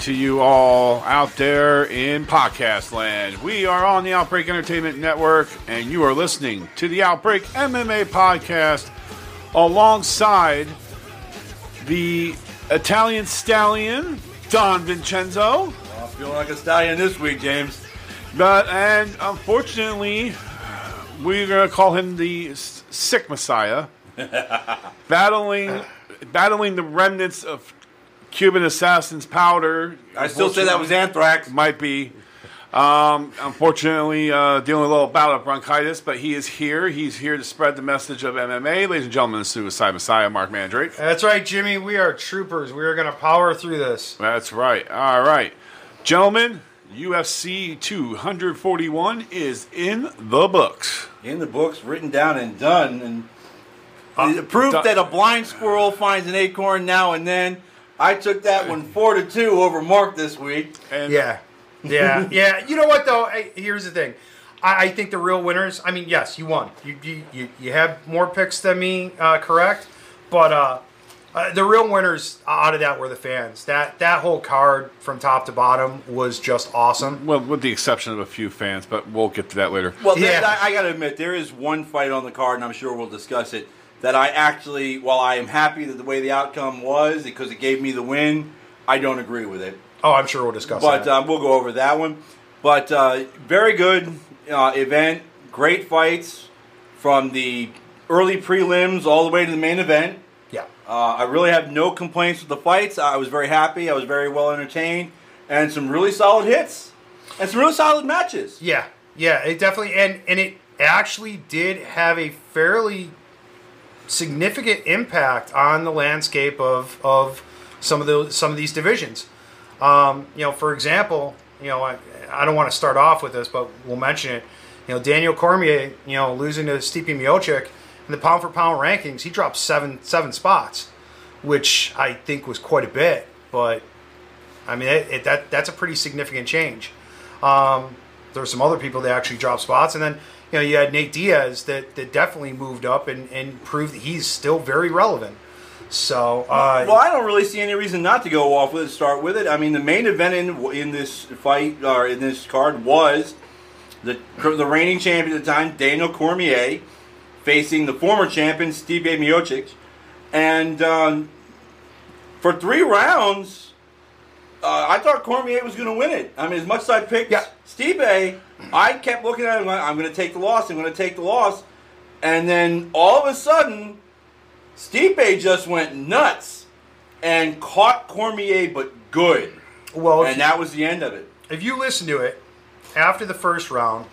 To you all out there in podcast land. We are on the Outbreak Entertainment Network, and you are listening to the Outbreak MMA podcast alongside the Italian stallion, Don Vincenzo. I'm feeling like a stallion this week, James. But, and unfortunately, we're going to call him the sick messiah, battling, battling the remnants of Cuban assassin's powder. I still say that was anthrax. might be. Um, unfortunately, uh, dealing with a little bout of bronchitis, but he is here. He's here to spread the message of MMA. Ladies and gentlemen, the Suicide Messiah, Marc Mandrake. That's right, Jimmy. We are troopers. We are going to power through this. That's right. All right. Gentlemen, UFC 241 is in the books. In the books, written down and done, and Uh, proof done. that a blind squirrel finds an acorn now and then. I took that one four to two over Marc this week. And Yeah. Yeah. yeah. You know what, though? I, here's the thing. I, I think the real winners, I mean, yes, you won. You, you, you, you have more picks than me, uh, correct? But uh, uh, the real winners out of that were the fans. That that whole card from top to bottom was just awesome. Well, with the exception of a few fans, but we'll get to that later. Well, Yeah. I, I got to admit, there is one fight on the card, and I'm sure we'll discuss it. That I actually, while I am happy that the way the outcome was because it gave me the win, I don't agree with it. Oh, I'm sure we'll discuss But that. um, we'll go over that one. But uh, very good uh, event. Great fights from the early prelims all the way to the main event. yeah. Uh, I really have no complaints with the fights. I was very happy. I was very well entertained, and some really solid hits, and some really solid matches. Yeah, yeah, it definitely and and it actually did have a fairly significant impact on the landscape of of some of those some of these divisions. Um, you know, for example, you know, I, I don't want to start off with this, but we'll mention it. You know, Daniel Cormier, you know, losing to Stipe Miocic in the pound for pound rankings, he dropped seven seven spots, which I think was quite a bit. But I mean, it, it, that that's a pretty significant change. Um, there were some other people that actually dropped spots, and then you know you had Nate Diaz that, that definitely moved up and, and proved that he's still very relevant. So uh, Well, I don't really see any reason not to go off with it. Start with it. I mean, the main event in in this fight or in this card was the the reigning champion at the time, Daniel Cormier, facing the former champion Stipe Miocic, and um, for three rounds, uh, I thought Cormier was going to win it. I mean, as much as I picked Yeah. Stipe, I kept looking at him. going, I'm going to take the loss. I'm going to take the loss, and then all of a sudden. Stipe just went nuts and caught Cormier, but good. well, And that was the end of it. if you listen to it after the first round,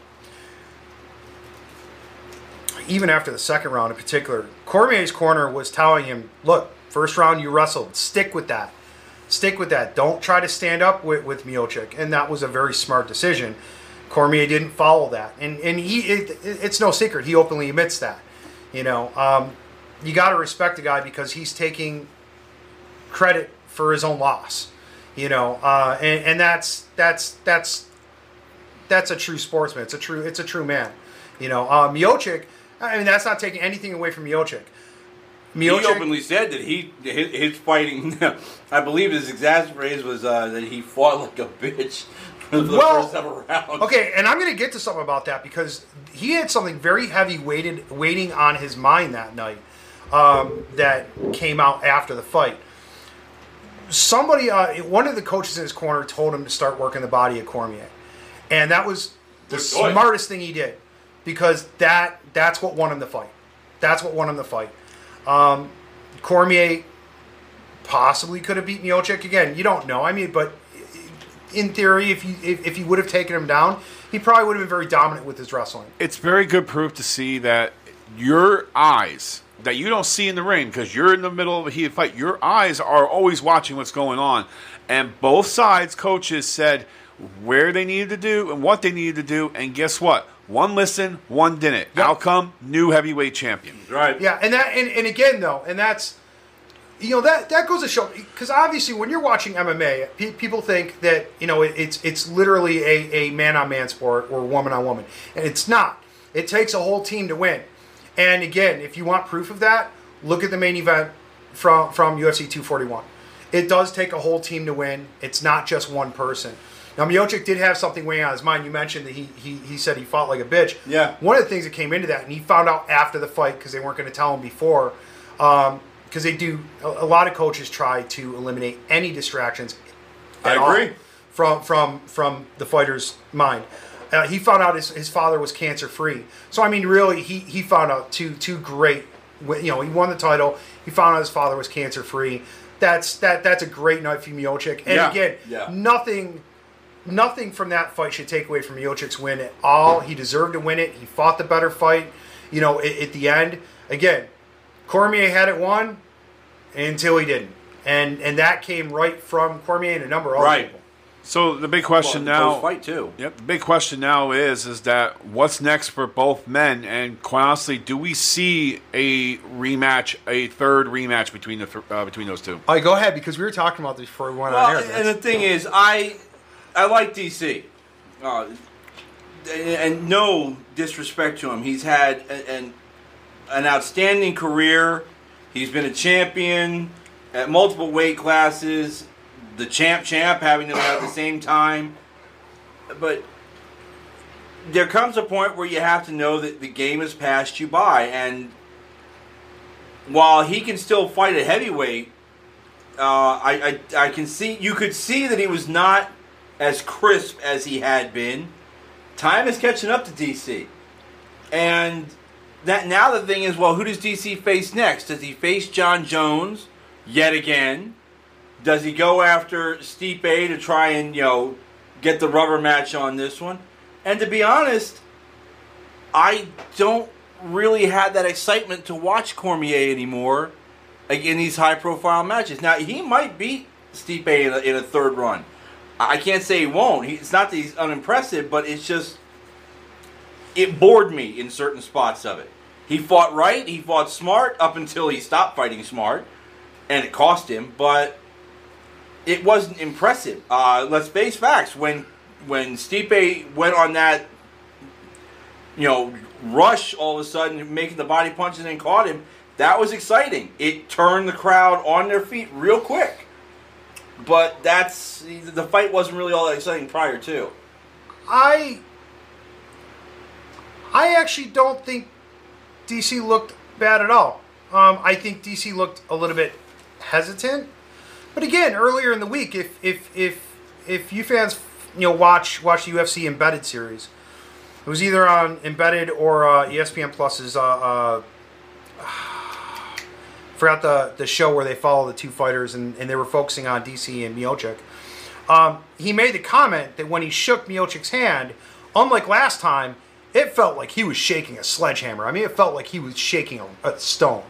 even after the second round in particular, Cormier's corner was telling him, "Look, first round you wrestled. Stick with that. Stick with that. Don't try to stand up with, with Miocic." And that was a very smart decision. Cormier didn't follow that, and and he it, it's no secret he openly admits that. You know, um, you got to respect the guy because he's taking credit for his own loss. You know, uh, and and that's that's that's that's a true sportsman. It's a true it's a true man. You know, uh, Miocic. I mean, that's not taking anything away from Miocic. He openly said that he his, his fighting, I believe his exact phrase was uh, that he fought like a bitch for the Well, first several rounds. Okay, and I'm going to get to something about that because he had something very heavy weighted waiting on his mind that night um, that came out after the fight. Somebody, uh, one of the coaches in his corner, told him to start working the body of Cormier, and that was the Good choice. smartest thing he did because that that's what won him the fight. That's what won him the fight. Um, Cormier possibly could have beat Miocic again. You don't know. I mean, but in theory, if you if, if you would have taken him down, he probably would have been very dominant with his wrestling. it's very good proof to see that your eyes that you don't see in the ring because you're in the middle of a heated fight your eyes are always watching what's going on and both sides coaches said where they needed to do and what they needed to do and guess what one listen, one didn't Yep. outcome new heavyweight champion right. Yeah, and that and, and again though, and that's you know that that goes to show because obviously when you're watching MMA, pe- people think that you know it, it's it's literally a, a man on man sport or woman on woman, and it's not. It takes a whole team to win. And again, if you want proof of that, look at the main event from from UFC 241. it does take a whole team to win. It's not just one person. Now Miocic did have something weighing on his mind. You mentioned that he he, he said he fought like a bitch. Yeah. One of the things that came into that, and he found out after the fight because they weren't going to tell him before, because they do. A, a lot of coaches try to eliminate any distractions. I agree. From from from the fighter's mind. Uh, he found out his, his father was cancer free. So I mean, really, he he found out two two great. You know, he won the title. He found out his father was cancer free. That's that that's a great night for Miocic. And Yeah. again, Yeah. nothing nothing from that fight should take away from Miocic's win at all. He deserved to win it. He fought the better fight. You know, at, at the end, again, Cormier had it won until he didn't, and and that came right from Cormier and a number of other Right. people. So the big question now, fight too. Yep. The big question now is is that what's next for both men, and quite honestly, do we see a rematch, a third rematch between the th- uh, between those two? All right, go ahead because we were talking about this before we went Well, on air. and the thing is, I I like DC, uh, and, no disrespect to him, he's had an an outstanding career. He's been a champion at multiple weight classes, the champ champ having them at the same time. But there comes a point where you have to know that the game has passed you by, and while he can still fight at heavyweight, uh, I, I I can see you could see that he was not as crisp as he had been. Time is catching up to DC, and that now the thing is, well, who does DC face next? Does he face Jon Jones yet again? Does he go after Stipe to try and you know get the rubber match on this one? And to be honest, I don't really have that excitement to watch Cormier anymore in these high profile matches. Now, he might beat Stipe in a, in a third run. I can't say he won't. He, it's not that he's unimpressive, but it's just. It bored me in certain spots of it. He fought right, he fought smart up until he stopped fighting smart, and it cost him, but it wasn't impressive. Uh, let's face facts. When when Stipe went on that you know, rush all of a sudden, making the body punches and caught him. That was exciting. It turned the crowd on their feet real quick. But that's the fight wasn't really all that exciting prior to. I I actually don't think DC looked bad at all. Um, I think DC looked a little bit hesitant. But again, earlier in the week, if if if if you fans you know watch watch the UFC embedded series, it was either on embedded or uh, ESPN Plus's. Uh, uh, forgot the the show where they follow the two fighters and, and they were focusing on DC and Miocic. Um, he made the comment that when he shook Miocic's hand, unlike last time, it felt like he was shaking a sledgehammer. I mean, it felt like he was shaking a, a stone.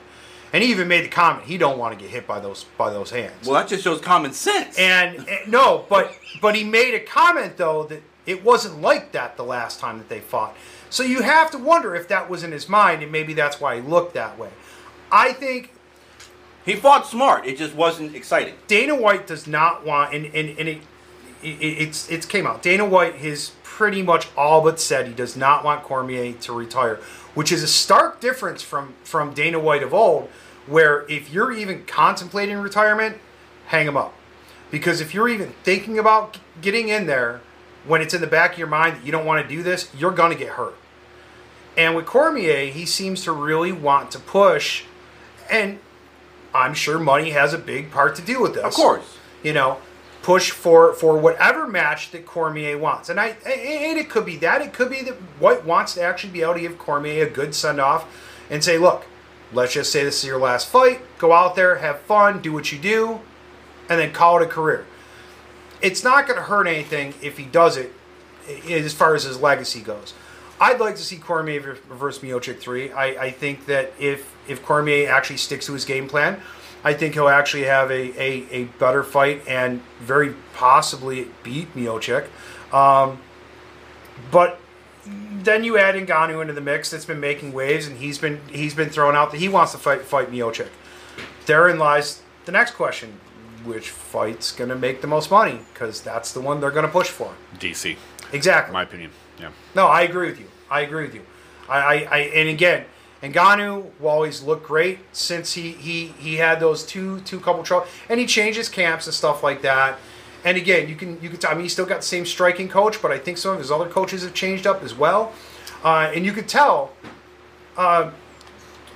And he even made the comment he don't want to get hit by those by those hands. Well, that just shows common sense. And, and no, but but he made a comment though that it wasn't like that the last time that they fought. So you have to wonder if that was in his mind, and maybe that's why he looked that way. I think he fought smart. It just wasn't exciting. Dana White does not want, and, and, and it, it, it's it's came out. Dana White has pretty much all but said he does not want Cormier to retire, which is a stark difference from from Dana White of old, where if you're even contemplating retirement, hang him up, because if you're even thinking about getting in there, when it's in the back of your mind that you don't want to do this, you're gonna get hurt. And with Cormier, he seems to really want to push, and I'm sure money has a big part to do with this. Of course. You know, push for for whatever match that Cormier wants. And I and it could be that it could be that White wants to actually be able to give Cormier a good send off and say, look, let's just say this is your last fight. Go out there, have fun, do what you do, and then call it a career. It's not going to hurt anything if he does it as far as his legacy goes. I'd like to see Cormier ver- reverse Miocic three. I, I think that if if Cormier actually sticks to his game plan, I think he'll actually have a, a, a better fight and very possibly beat Miocic. Um, but then you add Ngannou into the mix that's been making waves, and he's been he's been thrown out that he wants to fight fight Miocic. Therein lies the next question: Which fight's going to make the most money? Because that's the one they're going to push for. DC, Exactly. in my opinion. Yeah. No, I agree with you. I agree with you. I, I, I and again, Ngannou will always look great since he he he had those two two couple trouble, and he changes camps and stuff like that. And again, you can you can tell, I mean he's still got the same striking coach, but I think some of his other coaches have changed up as well. Uh, and you could tell, uh,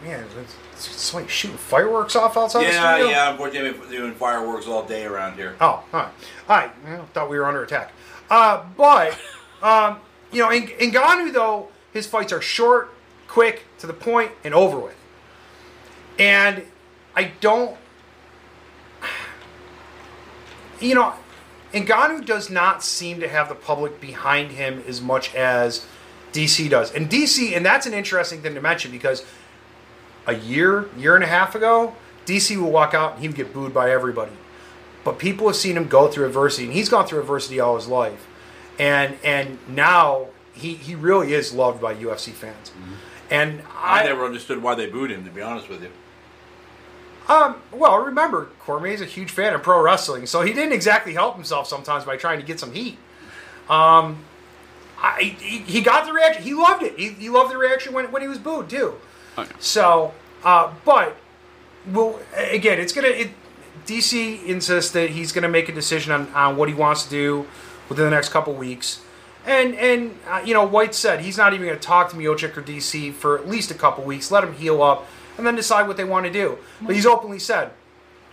man, it's, it's like shooting fireworks off outside the Yeah, studio. yeah. Unfortunately, we're doing fireworks all day around here. Oh, all right. All right. I thought we were under attack. Uh, but, um, you know, in Ngannou, though, his fights are short, quick, to the point, and over with. And I don't. You know, Ngannou does not seem to have the public behind him as much as DC does. And DC, and that's an interesting thing to mention because a year, year and a half ago, DC would walk out and he would get booed by everybody. But people have seen him go through adversity, and he's gone through adversity all his life. And and now he, he really is loved by UFC fans. And I I, never understood why they booed him. To be honest with you. um well remember Cormier's a huge fan of pro wrestling, so he didn't exactly help himself sometimes by trying to get some heat. Um, I he, he got the reaction. He loved it. He, he loved the reaction when when he was booed too. Okay. So, uh, but well, again, it's gonna. It, DC insists that he's gonna make a decision on, on what he wants to do within the next couple weeks, and and uh, you know White said he's not even gonna talk to Miocic or DC for at least a couple weeks. Let him heal up, and then decide what they want to do. But he's openly said.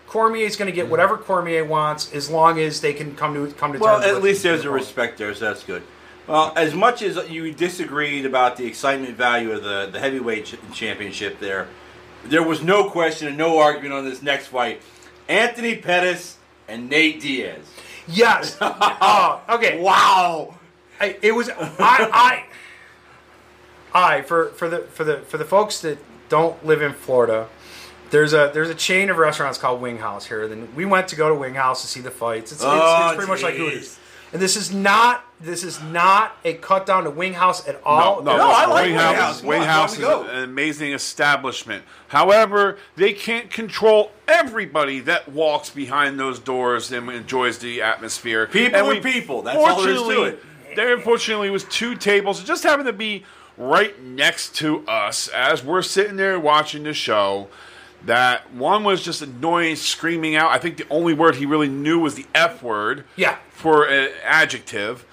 Cormier is going to get whatever Cormier wants as long as they can come to come to Well, terms. at with least there's a respect there, so that's good. Well, as much as you disagreed about the excitement value of the, the heavyweight ch- championship there, there was no question and no argument on this next fight. Anthony Pettis and Nate Diaz. Yes. Oh, okay. Wow. I, it was I I I for for the for the for the folks that don't live in Florida. There's a there's a chain of restaurants called Wing House here. Then we went to go to Wing House to see the fights. It's, it's, Oh, it's pretty much like. Hooters. And this is not this is not a cut down to Wing House at all. No, no, No, I like Wing Wing House. House. Wing House is let me go. an amazing establishment. However, they can't control everybody that walks behind those doors and enjoys the atmosphere. People and are people. That's all there is to fortunately- it. There, unfortunately, was two tables. It just happened to be right next to us as we're sitting there watching the show. That one was just annoying, screaming out. I think the only word he really knew was the F word Yeah. for an adjective.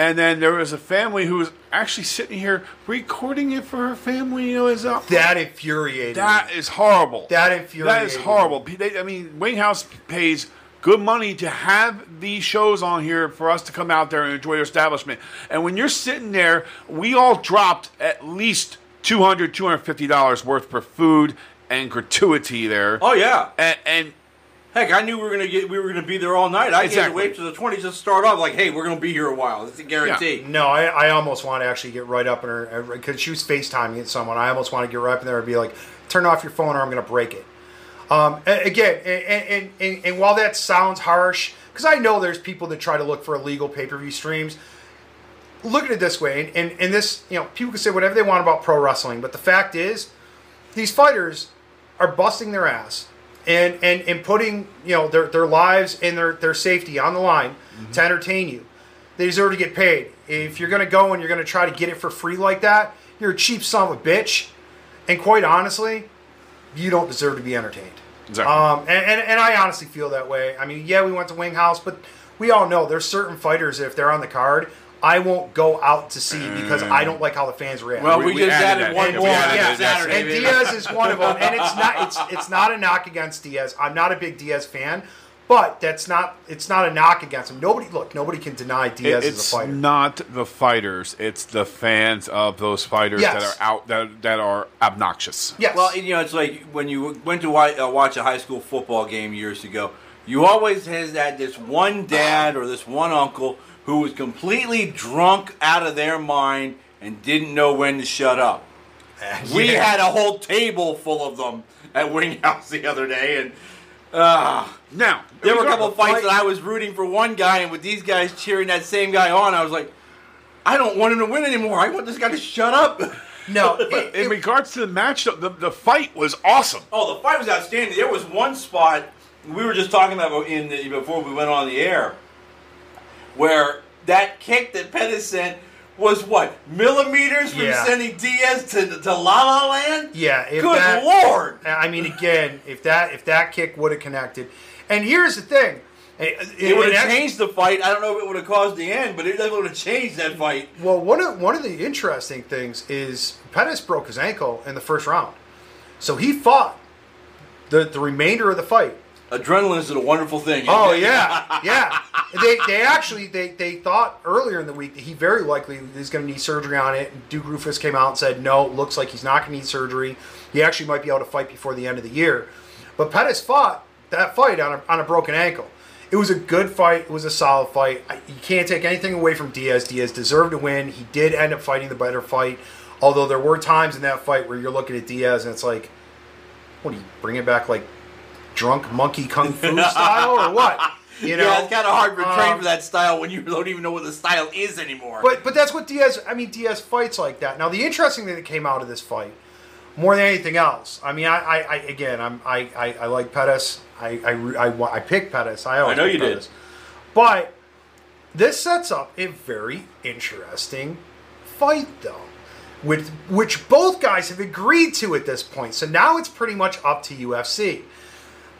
And then there was a family who was actually sitting here recording it for her family. It was up. That infuriated. me. that is horrible. That That infuriated That is horrible. They, I mean, Wing House pays good money to have these shows on here for us to come out there and enjoy their establishment. And when you're sitting there, we all dropped at least $200, $250 worth for food and gratuity there. Oh yeah. And, and Heck, I knew we were gonna get we were gonna be there all night. I Exactly. can't wait till the twenties to start off. Like, hey, we're gonna be here a while. It's a guarantee. No, I, I almost want to actually get right up in her because she was FaceTiming at someone. I almost want to get right up in there and be like, "Turn off your phone, or I'm going to break it." Um, again, and, and, and, and while that sounds harsh, because I know there's people that try to look for illegal pay per view streams. Look at it this way, and, and, and this, you know, people can say whatever they want about pro wrestling, but the fact is, these fighters are busting their ass and and, and putting you know their, their lives and their, their safety on the line to entertain you. They deserve to get paid. If you're gonna go and you're gonna try to get it for free like that, you're a cheap son of a bitch. And quite honestly, you don't deserve to be entertained. Exactly. Um, and, and, and I honestly feel that way. I mean, yeah, we went to Wing House, but we all know there's certain fighters that if they're on the card, I won't go out to see because I don't like how the fans react. Well, We- we, we just added added, one more added yeah, Saturday. and. Diaz is one of them, and it's not it's it's not a knock against Diaz. I'm not a big Diaz fan, but that's not it's not a knock against him. Nobody look, nobody can deny It- Diaz it's as a fighter. not the fighters; it's the fans of those fighters Yes. that are out that that are obnoxious. yes, Well, you know, it's like when you went to uh, watch a high school football game years ago. You always has that this one dad or this one uncle who was completely drunk out of their mind and didn't know when to shut up. We Yeah. had a whole table full of them at Wing House the other day, and uh, Now there were a couple of fights that I was rooting for one guy, and with these guys cheering that same guy on, I was like, I don't want him to win anymore. I want this guy to shut up. no, it- in it- regards to the match, the, the fight was awesome. Oh, the fight was outstanding. There was one spot we were just talking about in the, before we went on the air, where that kick that Pettis sent was what millimeters from Yeah. sending Diaz to to La La Land. Yeah, Good that- lord! I mean, again, if that if that kick would have connected, and here's the thing, it, It would have changed the fight. I don't know if it would have caused the end, but it would have changed that fight. Well, one of one of the interesting things is Pettis broke his ankle in the first round, so he fought the the remainder of the fight. Adrenaline is a wonderful thing. Oh yeah, yeah. They they actually they, they thought earlier in the week that he very likely is going to need surgery on it. And Duke Roufus came out and said no, looks like he's not going to need surgery. He actually might be able to fight before the end of the year. But Pettis fought that fight on a, on a broken ankle. It was a good fight. It was a solid fight. I, you can't take anything away from Diaz. Diaz deserved to win. He did end up fighting the better fight. Although there were times in that fight where you're looking at Diaz and it's like, what do you bring it back like drunk monkey kung fu style or what? You know, yeah, it's kind of hard to train Um, for that style when you don't even know what the style is anymore. But but that's what Diaz. I mean, Diaz fights like that. Now the interesting thing that came out of this fight, more than anything else. I mean, I, I, I again, I'm I, I, I like Pettis. I I, I, I picked Pettis. I always I know pick you did. Pettis. But this sets up a very interesting fight, though, with which both guys have agreed to at this point. So now it's pretty much up to UFC.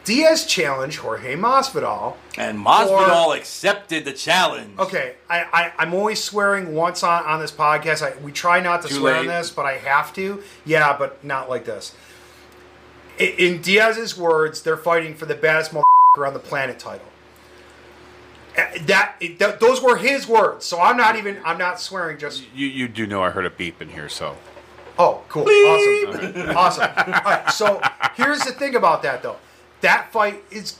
Diaz challenged Jorge Masvidal. and Masvidal accepted the challenge. Okay, I, I I'm always swearing once on, on this podcast. I, we try not to Too swear on this, but I have to. Yeah, but not like this. In, in Diaz's words, they're fighting for the baddest motherfucker on the planet title. Uh, That, it, th- those were his words, so I'm not even I'm not swearing. Just You, you do know I heard a beep in here, so. Oh, cool. Awesome. Awesome. All right. So here's the thing about that, though. That fight is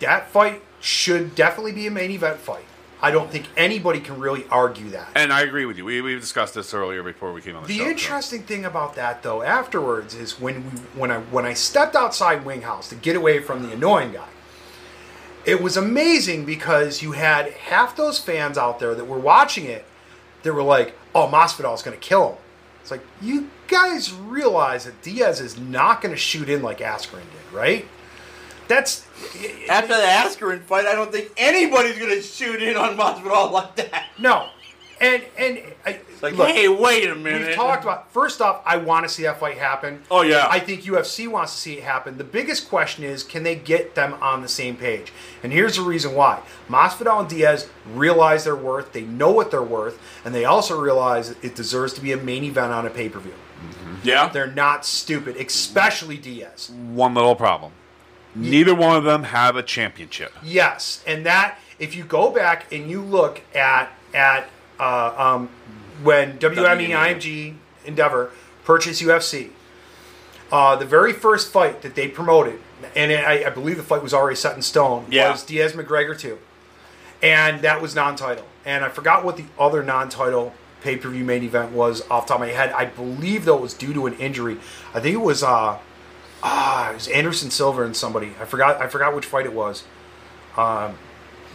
that fight should definitely be a main event fight. I don't think anybody can really argue that. And I agree with you. We, we discussed this earlier before we came on the, The show. so. interesting thing about that, though, afterwards is when we when I when I stepped outside Wing House to get away from the annoying guy. It was amazing because you had half those fans out there that were watching it. That were like, "Oh, Masvidal's going to kill him." It's like you guys realize that Diaz is not going to shoot in like Askren did, right? That's After the Askren fight, I don't think anybody's going to shoot in on Masvidal like that. no, and and I, like, look, hey, wait a minute. We've talked about. First off, I want to see that fight happen. Oh, yeah. I think UFC wants to see it happen. The biggest question is, can they get them on the same page? And here's the reason why: Masvidal and Diaz realize their worth. They know what they're worth, and they also realize it deserves to be a main event on a pay per view. Mm-hmm. Yeah. They're not stupid, especially Diaz. One little problem. Neither one of them have a championship. Yes, and that if you go back and you look at at uh, um, when WME IMG Endeavor purchased UFC, uh, the very first fight that they promoted, and I, I believe the fight was already set in stone, Yeah. was Diaz McGregor two, and that was non-title. And I forgot what the other non-title pay-per-view main event was off the top of my head. I believe though it was due to an injury. I think it was uh, ah, it was Anderson Silva and somebody. I forgot. I forgot which fight it was. Um,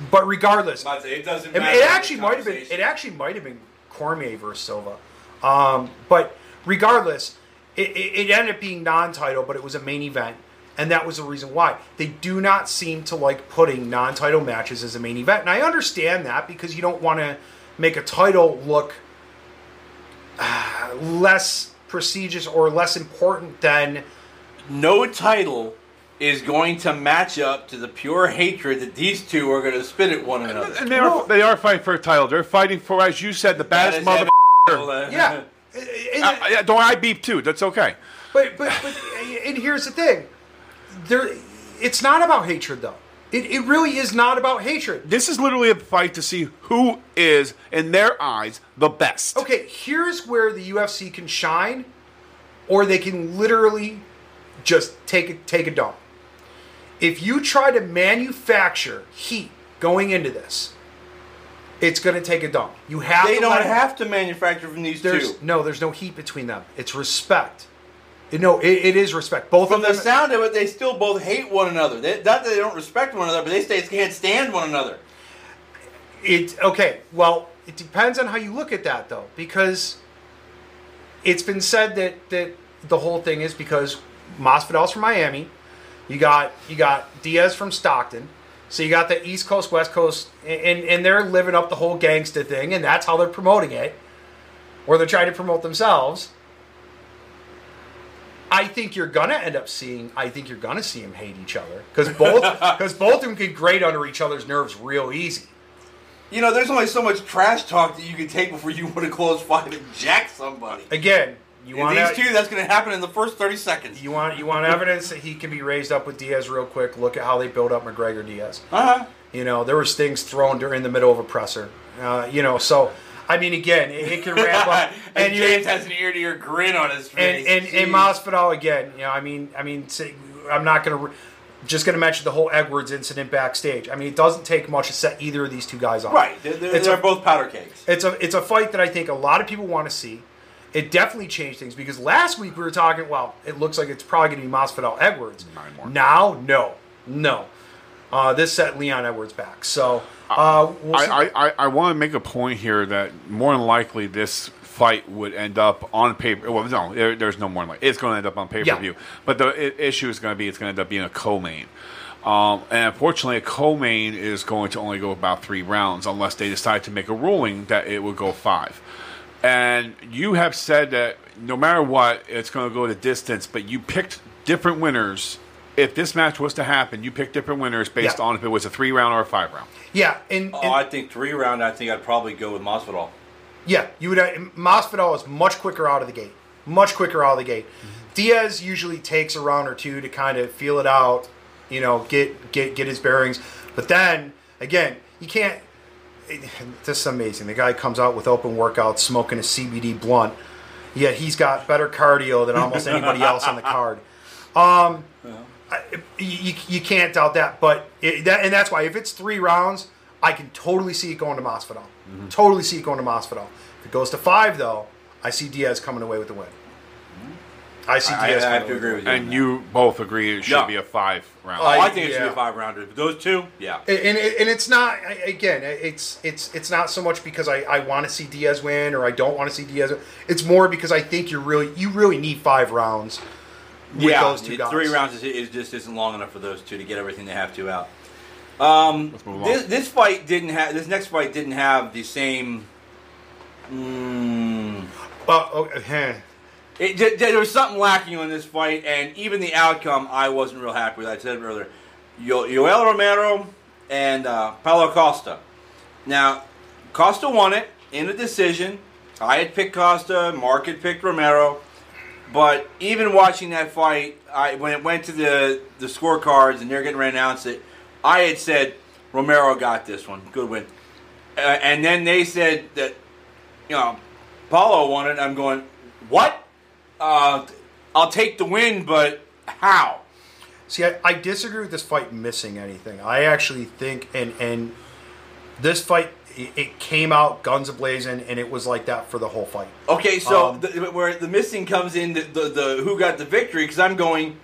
but regardless, It doesn't it, matter. it actually might have been. It actually might have been Cormier versus Silva. Um, but regardless, it, it, it ended up being non-title, but it was a main event, and that was the reason why they do not seem to like putting non-title matches as a main event. And I understand that because you don't want to make a title look uh, less prestigious or less important than no title is going to match up to the pure hatred that these two are going to spit at one another. And they are, they are fighting for a title. They're fighting for, as you said, the That baddest mother. that- yeah. And- Uh, yeah, don't I beep too? That's okay. But but but and here's the thing, there, it's not about hatred though. It, it really is not about hatred. This is literally a fight to see who is, in their eyes, the best. Okay, here's where the UFC can shine, or they can literally just take a, take a dump. If you try to manufacture heat going into this, it's going to take a dump. You have They don't have to manufacture from these There's two. no, there's no heat between them. It's respect. No, it, it is respect. Both From of the them. sound of it, they still both hate one another. They, not that they don't respect one another, but they say can't stand one another. It okay. Well, it depends on how you look at that, though, because it's been said that that the whole thing is because Masvidal's from Miami. You got you got Diaz from Stockton. So you got the East Coast, West Coast, and and they're living up the whole gangsta thing, and that's how they're promoting it. or they're trying to promote themselves, I think you're gonna end up seeing. I think you're gonna see them hate each other because both because both of them can grate under each other's nerves real easy. You know, there's only so much trash talk that you can take before you want to close fight and jack somebody. Again, you want these two, that's going to happen in the first 30 seconds. You want you want evidence that he can be raised up with Diaz real quick. Look at how they build up McGregor Diaz. Uh huh. You know, there was things thrown during the middle of a presser. Uh, you know, so I mean, again, it, it can ramp up. and you- James has an ear to ear grin on his face. and, and Jeez. Masvidal again. You know, I mean, I mean, say, I'm not going to just going to mention the whole Edwards incident backstage. I mean, it doesn't take much to set either of these two guys off. Right. They're, they're, It's they're a- both powder cakes. It's a it's a fight that I think a lot of people want to see. It definitely changed things because last week we were talking. Well, it looks like it's probably going to be Masvidal Edwards. Now, no, no. Uh, this set Leon Edwards back. So uh, we'll see. I, I, I want to make a point here that more than likely this fight would end up on paper. Well, no, there, there's no more than likely. It's going to end up on pay per view. But the i- issue is going to be it's going to end up being a co-main. Um, and unfortunately, a co-main is going to only go about three rounds unless they decide to make a ruling that it will go five. And you have said that no matter what, it's going to go the distance. But you picked different winners. If this match was to happen, you picked different winners based Yeah. on if it was a three round or a five round. yeah, and, Oh, I think three round. I think I'd probably go with Masvidal. yeah, you would. Uh, Masvidal is much quicker out of the gate. Much quicker out of the gate. Diaz usually takes a round or two to kind of feel it out, you know, get get get his bearings. But then again, you can't. It, this is amazing. The guy comes out with open workouts, smoking a CBD blunt. Yet he's got better cardio than almost anybody else on the card. Um, I, you, you can't doubt that. But it, that, and that's why if it's three rounds, I can totally see it going to Masvidal. Mm-hmm. Totally see it going to Masvidal. If it goes to five, though, I see Diaz coming away with the win. I see I, I have to agree with you. And you both agree it should Yeah. be a five round. Oh, I think it should yeah. be a five rounder. But those two, yeah. And, and, and it's not I- again. It's it's it's not so much because I, I want to see Diaz win or I don't want to see Diaz. win. It's more because I think you really you really need five rounds with yeah, those two guys. three rounds is, is just isn't long enough for those two to get everything they have to out. Um, Let's move this, on. this fight didn't have. This next fight didn't have the same. Mm, Well, okay. It, th- there was something lacking on this fight, and even the outcome, I wasn't real happy with. I said earlier. Yo- Yoel Romero and uh, Paulo Costa. Now, Costa won it in a decision. I had picked Costa. Marc had picked Romero. But even watching that fight, I when it went to the the scorecards and they're getting ready to announce it, I had said Romero got this one, good win. Uh, and then they said that, you know, Paulo won it. I'm going, what? Uh, I'll take the win, but how? See, I, I disagree with this fight missing anything. I actually think, and and this fight, it, it came out guns ablazing, and it was like that for the whole fight. Okay, so Um, the, where the missing comes in, the, the, the who got the victory? Because I'm going,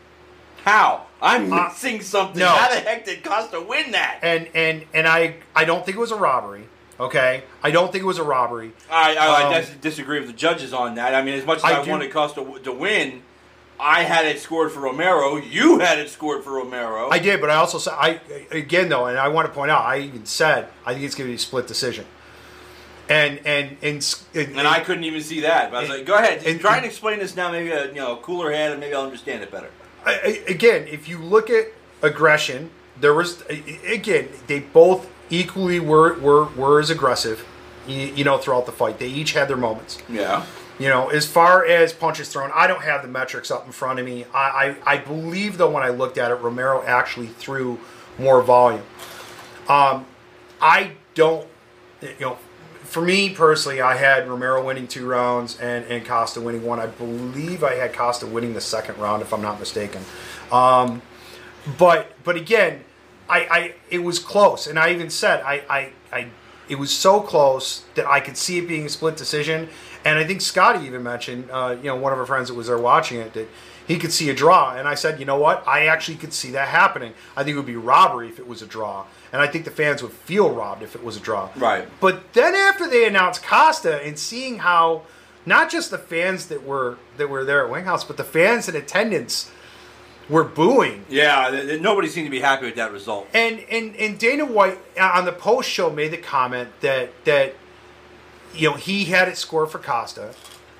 how? I'm Uh, missing something. no. How the heck did Costa win that? And and and I I don't think it was a robbery. Okay, I don't think it was a robbery. I, I, Um, I dis- disagree with the judges on that. I mean, as much as I I, do- wanted Costa to win, I had it scored for Romero. You had it scored for Romero. I did, but I also said I again though, and I want to point out, I even said I think it's going to be a split decision. And and and and, and I couldn't even see that. But I was like, go ahead, and- try and explain this now. Maybe a you know cooler head, and maybe I'll understand it better. I, I- again, if you look at aggression, there was again they both equally were were, were as aggressive, you, you know, throughout the fight. They each had their moments. Yeah. You know, as far as punches thrown, I don't have the metrics up in front of me. I, I, I believe though when I looked at it, Romero actually threw more volume. Um, I don't, you know, for me personally, I had Romero winning two rounds and, and Costa winning one. I believe I had Costa winning the second round, if I'm not mistaken. Um, but but again, I, I it was close, and I even said I, I I it was so close that I could see it being a split decision. And I think Scotty even mentioned, uh, you know, one of our friends that was there watching it that he could see a draw. And I said, you know what? I actually could see that happening. I think it would be robbery if it was a draw, and I think the fans would feel robbed if it was a draw. Right. But then after they announced Costa and seeing how not just the fans that were that were there at Winghouse, but the fans in attendance were booing. Yeah. th- th- nobody seemed to be happy with that result. And and and Dana White uh, on the post show made the comment that that you know, he had it scored for Costa.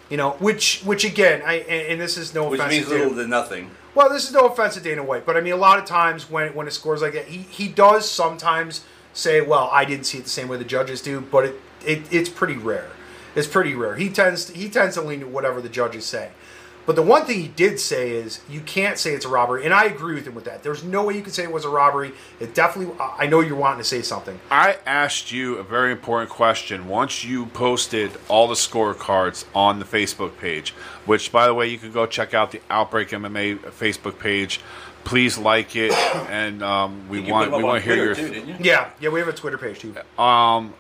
You know, which which again, I and, and this is no which offense means to Dana- little to nothing. well, this is no offense to Dana White, but I mean, a lot of times when when it scores like that, he, he does sometimes say, "Well, I didn't see it the same way the judges do," but it, it it's pretty rare. It's pretty rare. He tends to, he tends to lean to whatever the judges say. But the one thing he did say is you can't say it's a robbery, and I agree with him with that. There's no way you can say it was a robbery. It definitely. I know you're wanting to say something. I asked you a very important question once you posted all the scorecards on the Facebook page, which, by the way, you can go check out the Outbreak MMA Facebook page. Please like it, and um, we want we want to hear your. Twitter, too, didn't you? Yeah, yeah, we have a Twitter page too. Um,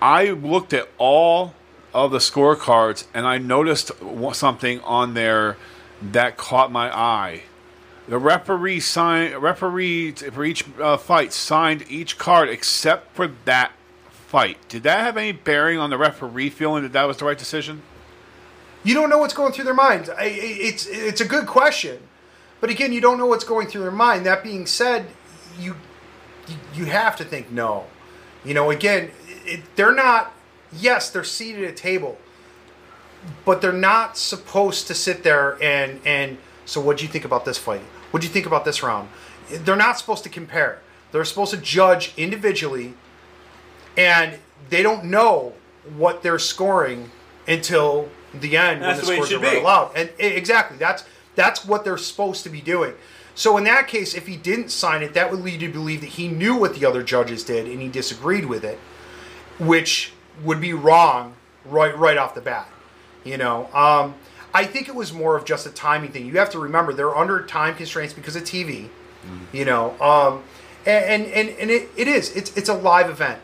I looked at all of the scorecards, and I noticed something on there that caught my eye. The referee signed referee for each uh, fight signed each card except for that fight. Did that have any bearing on the referee feeling that that was the right decision? you don't know what's going through their minds. It's it's a good question, but again, you don't know what's going through their mind. That being said, you you, you have to think no. You know, again, it, they're not. Yes, they're seated at a table, but they're not supposed to sit there and and. So, what do you think about this fight? What do you think about this round? They're not supposed to compare. They're supposed to judge individually and they don't know what they're scoring until the end That's when the the scores are read aloud. And exactly, that's that's what they're supposed to be doing. So in that case, if he didn't sign it, that would lead you to believe that he knew what the other judges did and he disagreed with it, which would be wrong right right off the bat. You know, um, I think it was more of just a timing thing. You have to remember they're under time constraints because of TV. You know, um, and and and it, it is it's it's a live event.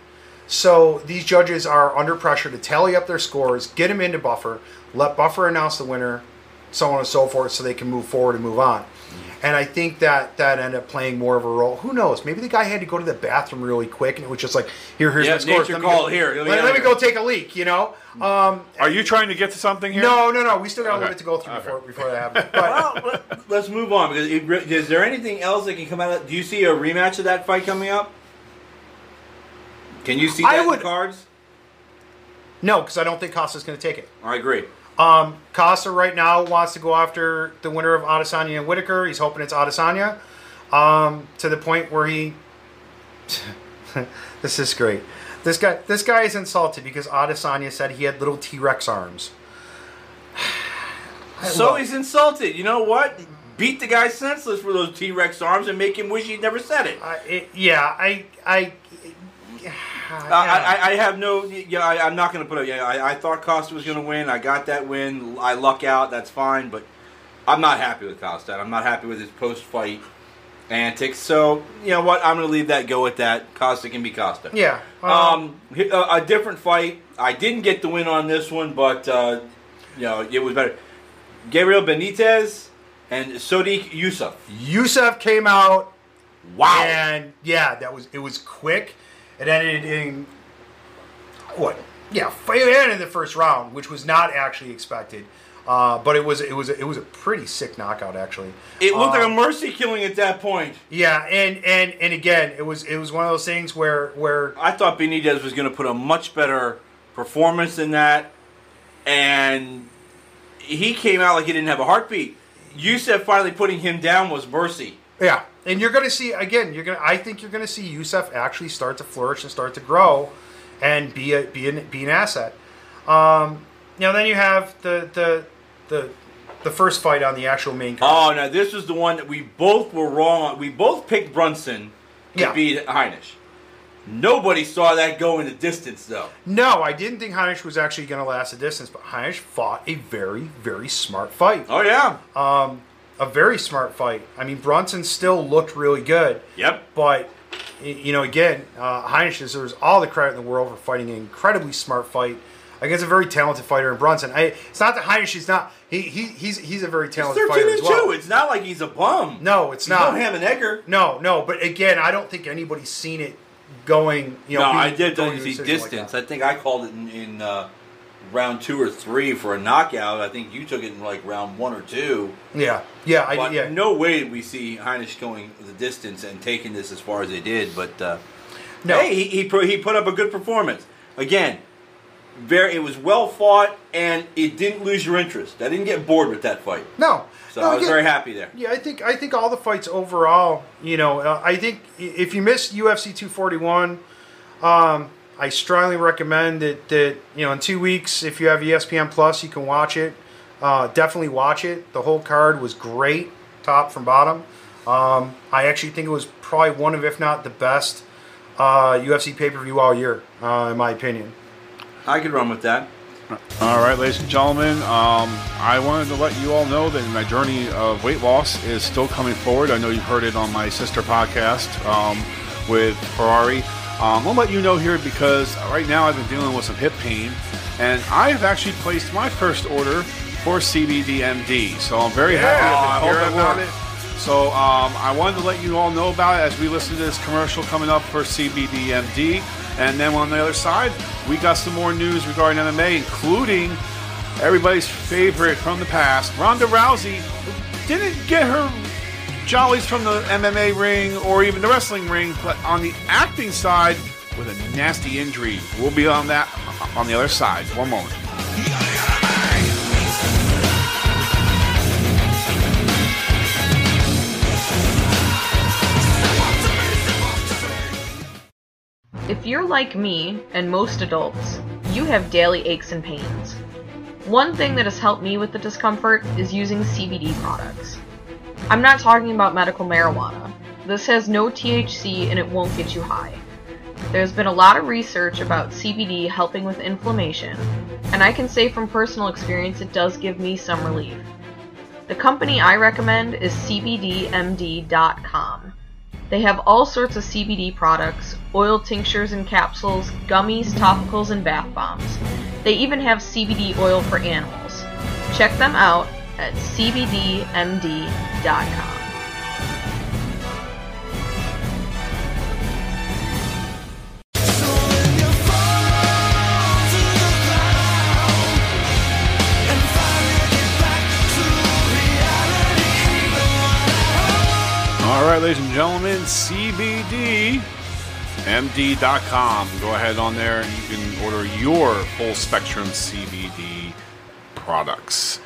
So these judges are under pressure to tally up their scores, get them into Buffer, let Buffer announce the winner, so on and so forth, so they can move forward and move on. And I think that that ended up playing more of a role. Who knows? Maybe the guy had to go to the bathroom really quick, and it was just like, here, here's Yeah, my scores. nature Let me called. go- Here, let me let, let me go take a leak. You know? Um, Are you trying to get to something here? no, no, no. We still got a little bit to go through Okay. before before that happens. But Well, let- let's move on because it, re- is there anything else that can come out of? Do you see a rematch of that fight coming up? Can you see I that in would- the cards? no, because I don't think Costa's going to take it. I agree. Um, Costa right now wants to go after the winner of Adesanya and Whitaker. He's hoping it's Adesanya. Um, to the point where he, this is great. This guy, this guy is insulted because Adesanya said he had little T Rex arms. So he's insulted. You know what? Beat the guy senseless for those T Rex arms and make him wish he'd never said it. I, it, yeah, I, I, Uh, I, I, I have no. Yeah, I, I'm not going to put it. Yeah, I, I thought Costa was going to win. I got that win. I luck out. That's fine. But I'm not happy with Costa. I'm not happy with his post-fight antics. So you know what? I'm going to leave that go at that. Costa can be Costa. yeah. Um, a, a different fight. I didn't get the win on this one, but uh, you know it was better. Gabriel Benitez and Sodiq Yusuf. Yusuf came out Wow. And yeah, that was it was quick. It ended in what? Yeah, it ended in the first round, which was not actually expected. Uh, but it was it was it was a pretty sick knockout actually. It looked like a Um, mercy killing at that point. yeah, and and and again, it was it was one of those things where where I thought Benitez was going to put a much better performance than that, and he came out like he didn't have a heartbeat. Yusuf finally putting him down was mercy. yeah, and you're gonna see again. You're gonna I think you're gonna see Yusuf actually start to flourish and start to grow, and be a be an be an asset. Um, know, then you have the the the the first fight on the actual main card. Oh, now this was the one that we both were wrong on. We both picked Brunson to Yeah. beat Heinisch. Nobody saw that go in the distance, though. No, I didn't think Heinisch was actually going to last the distance, but Heinisch fought a very, very smart fight. Oh yeah. A very smart fight. I mean, Brunson still looked really good, Yep. but you know, again, uh, Heinisch deserves all the credit in the world for fighting an incredibly smart fight against a very talented fighter in Brunson. I, it's not that Heinisch is not. He, he he's he's a very He's talented 13 fighter and as well. 2. It's not like he's a bum. No, it's He's not. no Ham and Egger. No, no, but again, I don't think anybody's seen it going. You know, No, being- I did don't see decision like distance. I think I called it in, in uh, round two or three for a knockout. I think you took it in like round one or two. yeah, yeah, I But yeah. no way did we see Heinisch going the distance and taking this as far as they did. But uh, No. hey, he, he, he put up a good performance. Again, very. It was well fought, and it didn't lose your interest. I didn't get bored with that fight, No. so No, I was again, very happy there. Yeah, I think I think all the fights overall, you know, uh, I think if you missed UFC 241, um, I strongly recommend that that you know in two weeks if you have ESPN Plus you can watch it. Uh, definitely watch it. The whole card was great, top from bottom. Um, I actually think it was probably one of, if not the best, uh, UFC pay per view all year, uh, in my opinion. I could run with that. All right, ladies and gentlemen, um, I wanted to let you all know that my journey of weight loss is still coming forward. I know you've heard it on my sister podcast um, with Ferrari. Um, I'll let you know here because right now I've been dealing with some hip pain, and I've actually placed my first order for CBDMD. So I'm very happy Yeah, to I hear about it. So um, I wanted to let you all know about it as we listen to this commercial coming up for CBDMD. And then on the other side, we got some more news regarding MMA, including everybody's favorite from the past, Ronda Rousey, didn't get her jollies from the MMA ring or even the wrestling ring, but on the acting side with a nasty injury. We'll be on that on the other side. One moment. If you're like me, and most adults, you have daily aches and pains. One thing that has helped me with the discomfort is using CBD products. I'm not talking about medical marijuana. This has no THC and it won't get you high. There's been a lot of research about CBD helping with inflammation, and I can say from personal experience it does give me some relief. The company I recommend is CBDMD.com. They have all sorts of CBD products, oil tinctures and capsules, gummies, topicals, and bath bombs. They even have CBD oil for animals. Check them out at CBDMD.com. All right, ladies and gentlemen, CBDMD.com. Go ahead on there and you can order your full spectrum CBD products.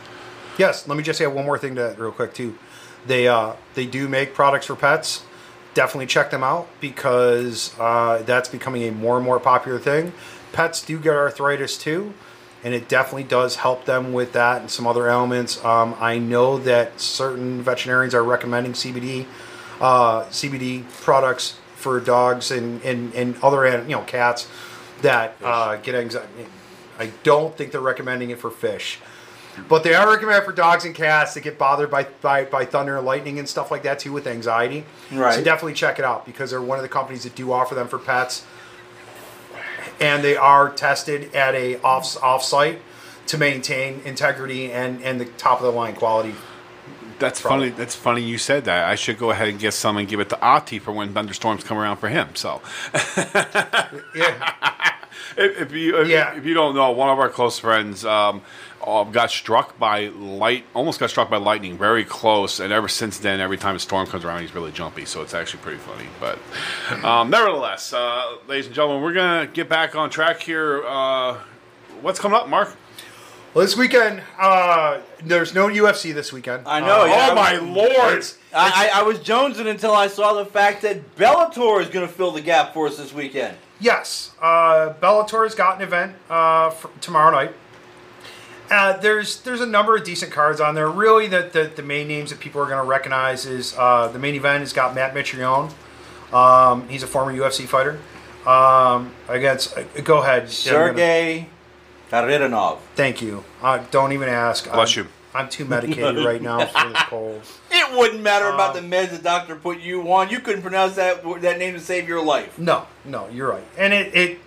Yes, let me just add one more thing to that real quick too. They uh, they do make products for pets. Definitely check them out because uh, that's becoming a more and more popular thing. Pets do get arthritis too, and it definitely does help them with that and some other ailments. Um, I know that certain veterinarians are recommending CBD uh, CBD products for dogs and, and, and other you know cats that uh, get anxiety. I don't think they're recommending it for fish. But they are recommended for dogs and cats that get bothered by, by, by thunder and lightning and stuff like that too with anxiety. Right. So definitely check it out because they're one of the companies that do offer them for pets. And they are tested at a off off site to maintain integrity and, and the top of the line quality. That's Probably. funny. That's funny you said that. I should go ahead and get some and give it to Ati for when thunderstorms come around for him. So, Yeah. if, if you if, Yeah. if you don't know, one of our close friends um, uh, got struck by light, almost got struck by lightning, very close. And ever since then, every time a storm comes around, he's really jumpy. So it's actually pretty funny. But um, nevertheless, uh, ladies and gentlemen, we're gonna get back on track here. Uh, what's coming up, Mark? Well, this weekend, uh, there's no UFC this weekend. I know, Uh, yeah. oh my lord! It's, I, I, I was jonesing until I saw the fact that Bellator is going to fill the gap for us this weekend. Yes, uh, Bellator's got an event uh, for tomorrow night. Uh, there's there's a number of decent cards on there. Really, the the, the main names that people are going to recognize is uh, the main event has got Matt Mitrione. Um, he's a former UFC fighter. Um, against, uh, go ahead, Sergei Kharitonov. Thank you. Uh, don't even ask. Bless I'm, you. I'm too medicated right now for this cold. It wouldn't matter about the Um, meds the doctor put you on. You couldn't pronounce that that name to save your life. No, no, you're right. And it, it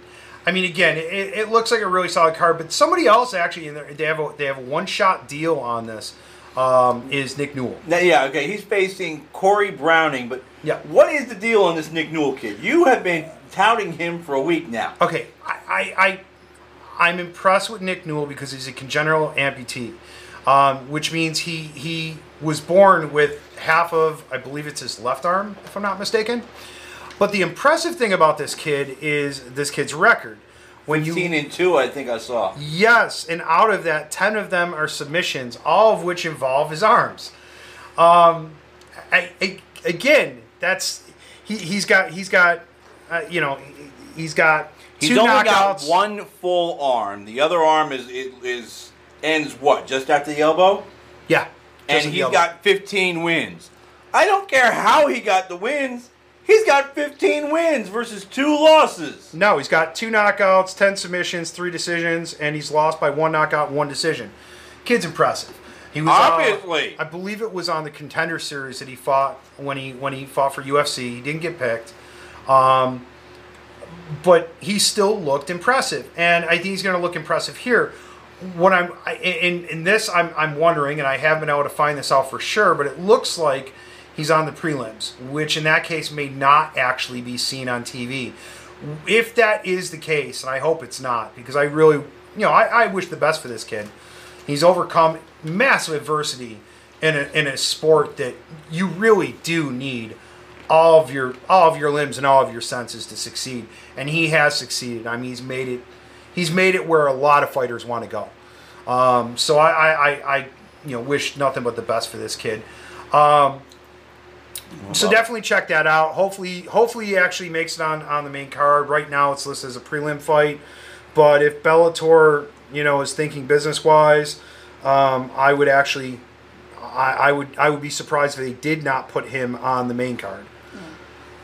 I mean, again, it, it looks like a really solid card. But somebody else actually, in there, they have a they have a one shot deal on this. Um, is Nick Newell? Now, yeah, okay. He's facing Corey Browning, but Yeah. what is the deal on this Nick Newell kid? You have been touting him for a week now. Okay, I, I, I I'm impressed with Nick Newell because he's a congenital amputee, um, which means he he was born with half of I believe it's his left arm, if I'm not mistaken. But the impressive thing about this kid is this kid's record, when you 15 and 2, I think I saw. Yes, and out of that, ten of them are submissions, all of which involve his arms. Um, I, I, again, that's he, he's got he's got uh, you know he- he's got He's two only knockouts. got one full arm. The other arm is is, is ends what? Just after the elbow? yeah, And he's got 15 wins. I don't care how he got the wins. He's got 15 wins versus two losses. no, he's got two knockouts, ten submissions, three decisions, and he's lost by one knockout, one decision. Kid's impressive. He was uh, Obviously. I believe it was on the contender series that he fought when he when he fought for UFC. He didn't get picked. Um, but he still looked impressive, and I think he's going to look impressive here. What I'm I- in in this, I'm I'm wondering, and I haven't been able to find this out for sure, but it looks like he's on the prelims, which in that case may not actually be seen on TV. If that is the case, and I hope it's not, because I really, you know, I, I wish the best for this kid. He's overcome massive adversity in a, in a sport that you really do need all of your all of your limbs and all of your senses to succeed, and he has succeeded. I mean, he's made it. He's made it where a lot of fighters want to go. Um, so I, I, I, you know, wish nothing but the best for this kid. Um, so definitely check that out. Hopefully, hopefully he actually makes it on on the main card. Right now, it's listed as a prelim fight, but if Bellator, you know, is thinking business wise, um, I would actually, I, I would I would be surprised if they did not put him on the main card.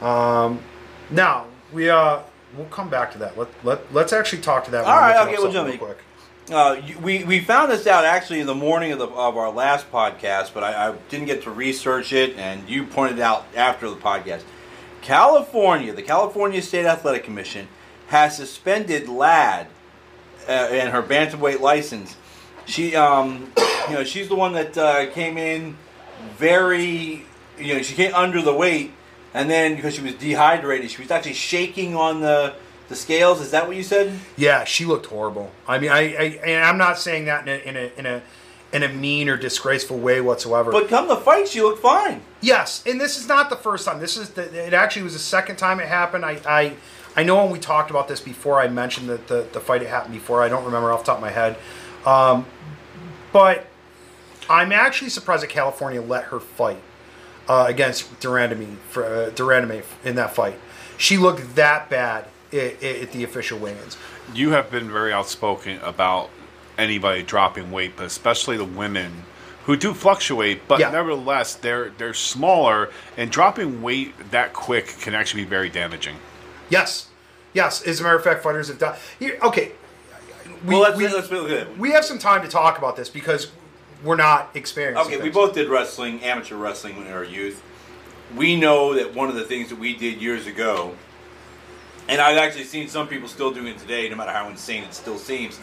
Um, now we uh we'll come back to that. Let let let's actually talk to that. All right, okay, we'll jump real in. quick. Uh, we, we found this out actually in the morning of, the, of our last podcast, but I, I didn't get to research it, and you pointed out after the podcast. California, the California State Athletic Commission, has suspended Ladd uh, and her bantamweight license. She, um, you know, she's the one that uh, came in very, you know, she came under the weight, and then because she was dehydrated, she was actually shaking on the the scales. Is that what you said? Yeah, she looked horrible. I mean, I, I and I'm not saying that in a in a in a in a mean or disgraceful way whatsoever. But come the fight, she looked fine. yes, and this is not the first time. This is the, it. Actually, was the second time it happened. I I, I know when we talked about this before. I mentioned that the the fight had happened before. I don't remember off the top of my head, um, but I'm actually surprised that California let her fight uh, against de Randamie for uh, de Randamie in that fight. She looked that bad at, at the official weigh-ins. You have been very outspoken about anybody dropping weight, but especially the women who do fluctuate, but Yeah. nevertheless they're they're smaller and dropping weight that quick can actually be very damaging. Yes, yes. As a matter of fact, fighters have done. Here, okay, we, well, let's we, let's feel good. we have some time to talk about this because we're not experienced. Okay, we both did wrestling, amateur wrestling in our youth. We know that one of the things that we did years ago, and I've actually seen some people still doing it today, no matter how insane it still seems,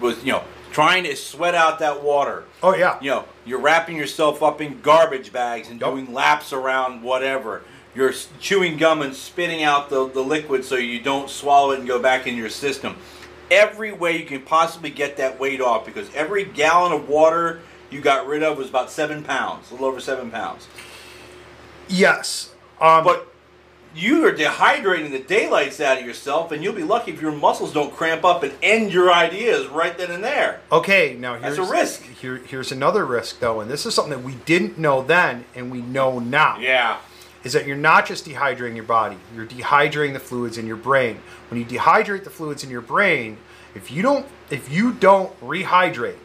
was you know trying to sweat out that water. Oh yeah. You know, you're wrapping yourself up in garbage bags and Yep. doing laps around whatever. You're chewing gum and spitting out the, the liquid so you don't swallow it and go back in your system. Every way you can possibly get that weight off because every gallon of water you got rid of was about seven pounds, a little over seven pounds. Yes. Um, But you are dehydrating the daylights out of yourself, and you'll be lucky if your muscles don't cramp up and end your ideas right then and there. okay, now here's That's a risk. Here, here's another risk though, and this is something that we didn't know then, and we know now. Yeah. Is that you're not just dehydrating your body, you're dehydrating the fluids in your brain. When you dehydrate the fluids in your brain, if you don't if you don't rehydrate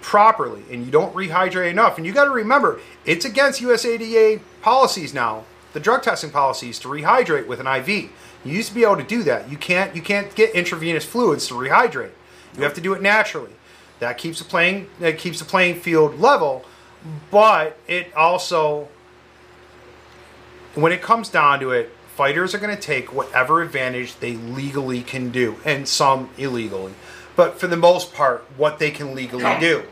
properly and you don't rehydrate enough, and you got to remember, it's against USADA policies now, the drug testing policies to rehydrate with an IV. You used to be able to do that. You can't you can't get intravenous fluids to rehydrate. You have to do it naturally. That keeps the playing that keeps the playing field level, but it also when it comes down to it, fighters are going to take whatever advantage they legally can do, and some illegally. But for the most part, what they can legally do.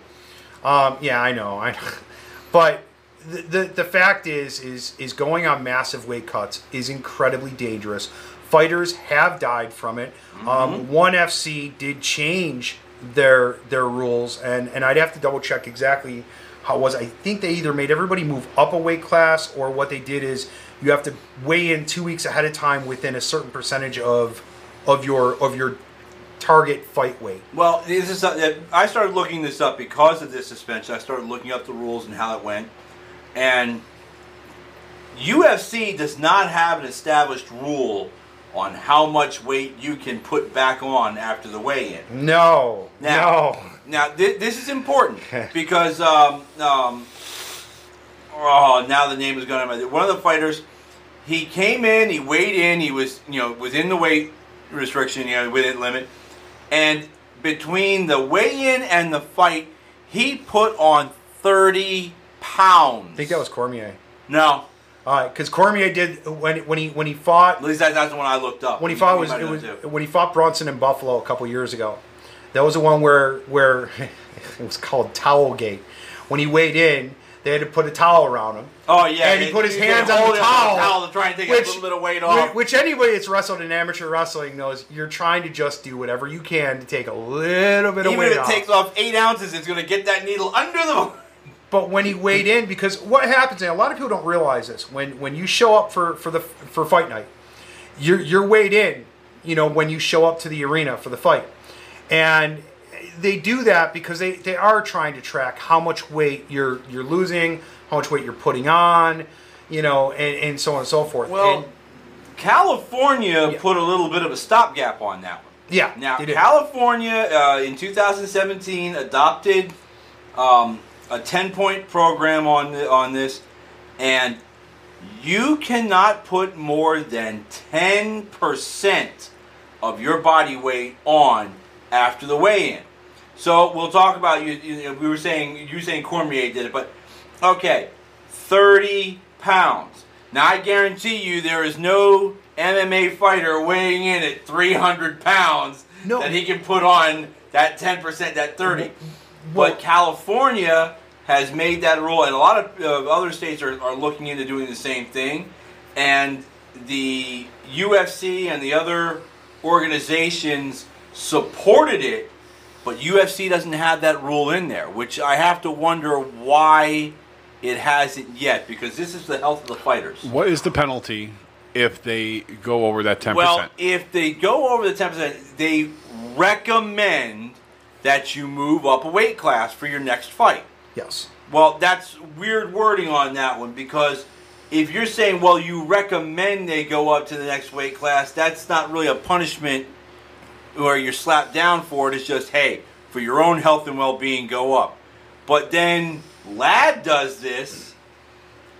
Um, yeah, I know, I know. But the, the the fact is, is is going on massive weight cuts is incredibly dangerous. Fighters have died from it. Um, One FC did change their their rules, and and I'd have to double check exactly how it was. I think they either made everybody move up a weight class, or what they did is you have to weigh in two weeks ahead of time within a certain percentage of of your of your target fight weight. Well, this is I started looking this up because of this suspension. I started looking up the rules and how it went, and UFC does not have an established rule on how much weight you can put back on after the weigh-in. No, Now, no. now thi- this is important because um, um, oh, now the name is going to one of the fighters. He came in, he weighed in, he was you know within the weight restriction, you know within limit, and between the weigh-in and the fight, he put on thirty pounds. I think that was Cormier. no. All right, because Cormier did when when he when he fought At least that, that's the one I looked up. when he fought was was when he fought Bronson in Buffalo a couple years ago. That was the one where where it was called towel gate. When he weighed in, they had to put a towel around him. Oh yeah, and he put his you hands on the towel, towel to try and take a little bit of weight off. Which, which anybody that's wrestled in amateur wrestling knows you're trying to just do whatever you can to take a little bit of weight off. Even if it off. takes off eight ounces, it's going to get that needle under the. But when he weighed in, because what happens, and a lot of people don't realize this, when when you show up for for the for fight night, you're you're weighed in. You know when you show up to the arena for the fight, and they do that because they they are trying to track how much weight you're you're losing, how much weight you're putting on, you know, and, and so on and so forth. Well, and, California Yeah. put a little bit of a stopgap on that one. yeah. Now. California uh, in 2017 adopted um, a 10 point program on the, on this, and you cannot put more than 10% of your body weight on after the weigh in. So we'll talk about you. you know, we were saying you were saying Cormier did it, but okay, 30 pounds. Now I guarantee you there is no MMA fighter weighing in at 300 pounds No. that he can put on that 10%, that 30. Well- but California has made that rule, and a lot of uh, other states are, are looking into doing the same thing. And the UFC and the other organizations supported it, but UFC doesn't have that rule in there, which I have to wonder why it hasn't yet, because this is the health of the fighters. What is the penalty if they go over that 10%? Well, if they go over the ten percent, they recommend that you move up a weight class for your next fight. yes. Well, that's weird wording on that one because if you're saying, well, you recommend they go up to the next weight class, that's not really a punishment or you're slapped down for it. It's just, hey, for your own health and well being, go up. But then Ladd does this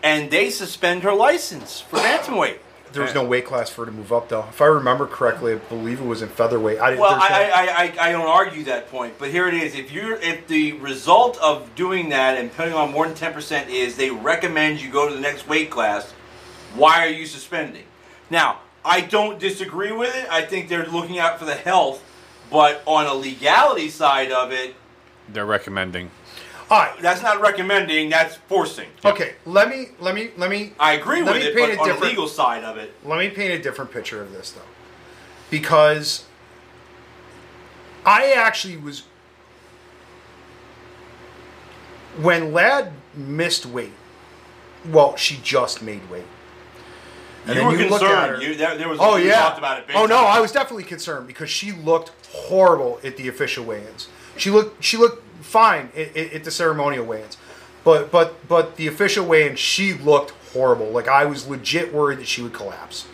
and they suspend her license for bantamweight. There was no weight class for her to move up, though. If I remember correctly, I believe it was in featherweight. I, Well, there's no- I, I, I, I don't argue that point, but here it is. If you're if the result of doing that and putting on more than ten percent is they recommend you go to the next weight class, why are you suspending? Now, I don't disagree with it. I think they're looking out for the health, but on a legality side of it, they're recommending. All right. that's not recommending. That's forcing. Okay. Let me let me let me. I agree Let with me it, paint but a on the different- legal side of it, Let me paint a different picture of this, though, because I actually was when Ladd missed weight. Well, she just made weight. And you then were at concerned. her- You, there, there was. Oh you yeah. talked about it. big oh no, time. I was definitely concerned because she looked horrible at the official weigh-ins. She looked she looked fine at, at the ceremonial weigh-ins, but but but the official weigh-in she looked horrible. Like I was legit worried that she would collapse.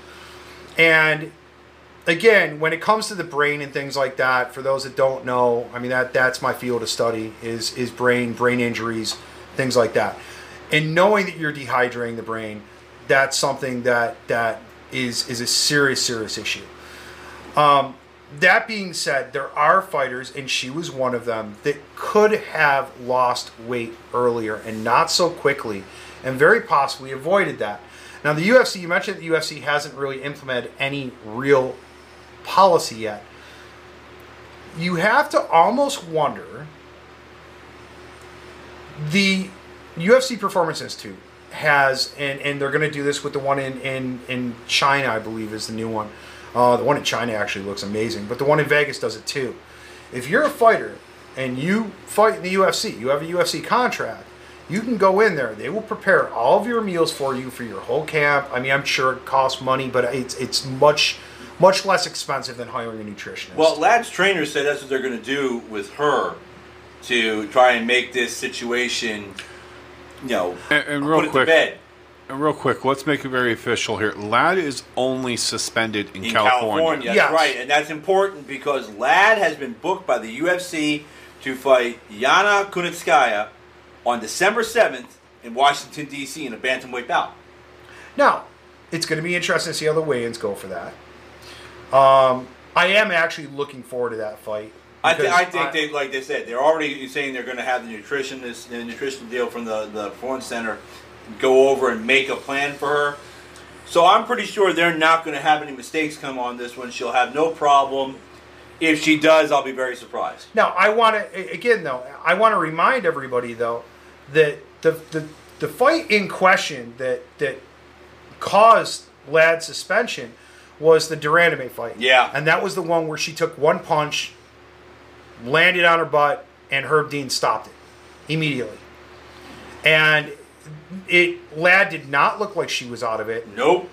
And again, when it comes to the brain and things like that, for those that don't know, I mean that that's my field of study is is brain brain injuries, things like that. And knowing that you're dehydrating the brain, that's something that that is is a serious serious issue. Um, that being said, there are fighters, and she was one of them, that could have lost weight earlier and not so quickly, and very possibly avoided that. Now, the UFC, you mentioned the UFC hasn't really implemented any real policy yet. You have to almost wonder the UFC Performance Institute has, and, and they're going to do this with the one in, in, in China, I believe, is the new one. Uh, the one in China actually looks amazing, but the one in Vegas does it too. If you're a fighter and you fight in the UFC, you have a UFC contract, you can go in there. They will prepare all of your meals for you for your whole camp. I mean, I'm sure it costs money, but it's it's much much less expensive than hiring a nutritionist. Well, Ladd's trainer said that's what they're going to do with her to try and make this situation, you know, And, and real put it quick, to bed. and real quick, let's make it very official here. Ladd is only suspended in, in California. California. That's Yes. right, and that's important because Ladd has been booked by the UFC to fight Yana Kunitskaya on December seventh in Washington D.C. in a bantamweight bout. Now, it's going to be interesting to see how the weigh-ins go for that. Um, I am actually looking forward to that fight. I, th- I think they, like they said, they're already saying they're going to have the nutritionist, the nutrition deal from the the performance center, go over and make a plan for her. So I'm pretty sure they're not going to have any mistakes come on this one. She'll have no problem. If she does, I'll be very surprised. Now, I want to again though. I want to remind everybody though that the the the fight in question that that caused Ladd's suspension was the de Randamie fight. Yeah. and that was the one where she took one punch, landed on her butt, and Herb Dean stopped it immediately. And it Ladd did not look like she was out of it Nope.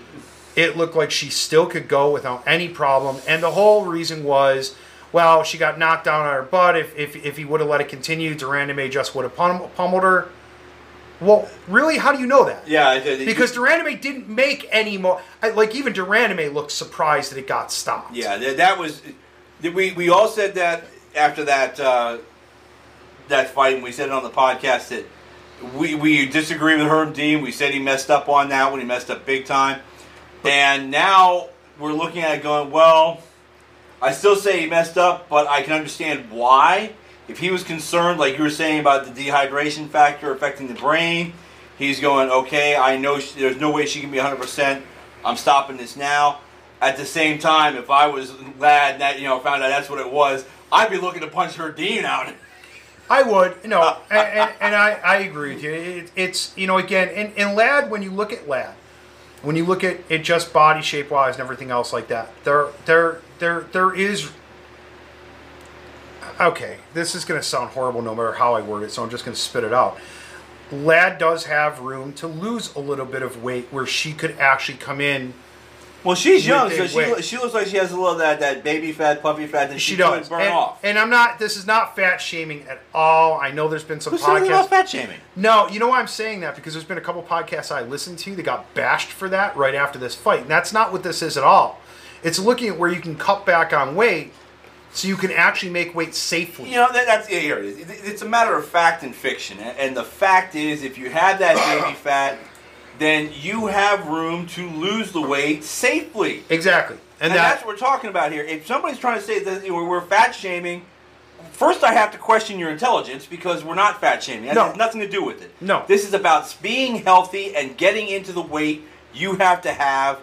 it looked like she still could go without any problem. And the whole reason was, well, she got knocked down on her butt. If, if, if he would have let it continue, de Randamie May just would have pum- pummeled her. Well, really, how do you know that? Yeah, I did- Because de Randamie didn't make any more. I- Like, even de Randamie looked surprised that it got stopped. Yeah, that, that was. We we all said that after that uh, that fight, and we said it on the podcast that we we disagree with Herb Dean. We said he messed up on that when he messed up big time, and now we're looking at it going, well, I still say he messed up, but I can understand why. If he was concerned, like you were saying about the dehydration factor affecting the brain, he's going, okay, I know she, there's no way she can be 100%. I'm stopping this now. At the same time, if I was glad that, you know, found out that's what it was, I'd be looking to punch her Dean out. I would, no, uh, and, and, and I, I agree with you. It, it's you know again, in, in Ladd, when you look at Ladd, when you look at it just body shape wise and everything else like that, there there there there is. Okay, this is going to sound horrible no matter how I word it, so I'm just going to spit it out. Ladd does have room to lose a little bit of weight where she could actually come in. Well, she's young, so she, weight. she looks like she has a little of that, that baby fat, puppy fat that she, She does, could burn and, off. and I'm not. This is not fat shaming at all. I know there's been some Who podcasts. about fat shaming? No, you know why I'm saying that? Because there's been a couple podcasts I listened to that got bashed for that right after this fight. And that's not what this is at all. It's looking at where you can cut back on weight so you can actually make weight safely. You know, that, that's yeah, here it is. It- It's a matter of fact and fiction. And and the fact is, if you have that baby fat, then you have room to lose the weight safely. Exactly. And, And, that, that's what we're talking about here. If somebody's trying to say that you know, we're fat shaming, first I have to question your intelligence because we're not fat shaming. That No. has nothing to do with it. No. This is about being healthy and getting into the weight you have to have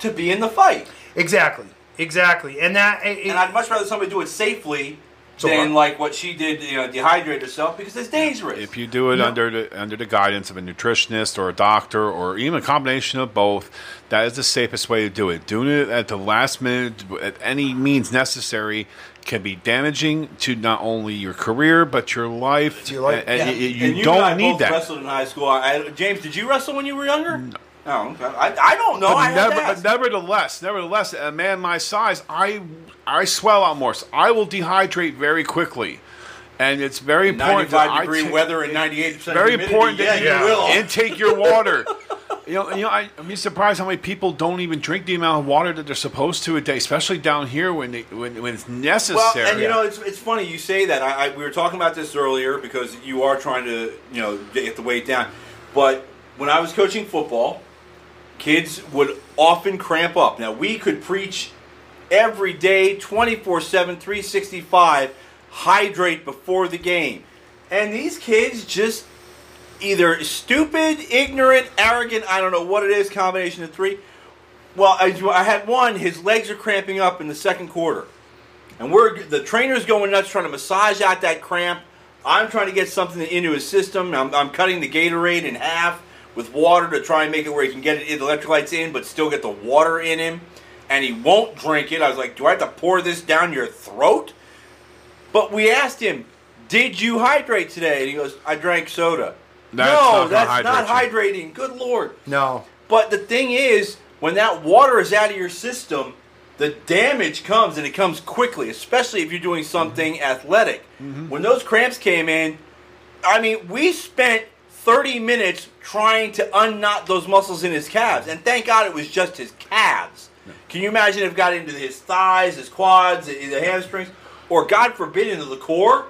to be in the fight. exactly. Exactly. And that. It, And I'd much rather somebody do it safely So than what? like what she did, you know, dehydrate herself because it's dangerous. If you do it under the under the guidance of a nutritionist or a doctor or even a combination of both, that is the safest way to do it. Doing it at the last minute at any means necessary can be damaging to not only your career but your life. To your life. And, Yeah, and you, you and and don't I need both that. Wrestled in high school. I, James, did you wrestle when you were younger? No. Oh, okay. I, I don't know. I But, had never, to ask. but nevertheless, nevertheless, a man my size, I I swell out more. So I will dehydrate very quickly, and it's very important. that 95 I degree take- weather and 98 percent very humidity. important Yeah, that you Yeah. will. intake your water. you know, you know, I, I'm just surprised how many people don't even drink the amount of water that they're supposed to a day, especially down here when they, when, when it's Well, necessary. and you know, it's, it's funny you say that. I, I we were talking about this earlier because you are trying to you know get the weight down. But when I was coaching football, kids would often cramp up. Now we could preach every day, 24/7, 365, hydrate before the game, and these kids just either stupid, ignorant, arrogant. I don't know what it is. Combination of three. Well, I, I had one. His legs are cramping up in the second quarter. And we're the trainer's going nuts trying to massage out that cramp. I'm trying to get something into his system. I'm, I'm cutting the Gatorade in half with water to try and make it where he can get it, the electrolytes in, but still get the water in him. And he won't drink it. I was like, "Do I have to pour this down your throat?" But we asked him, "Did you hydrate today?" And he goes, "I drank soda." That's no, not that's not you. hydrating. Good lord. no. But the thing is, when that water is out of your system, the damage comes and it comes quickly, especially if you're doing something mm-hmm. athletic. Mm-hmm. When those cramps came in, I mean, we spent 30 minutes trying to unknot those muscles in his calves, and thank God it was just his calves. Can you imagine if it got into his thighs, his quads, the the hamstrings, or God forbid into the core?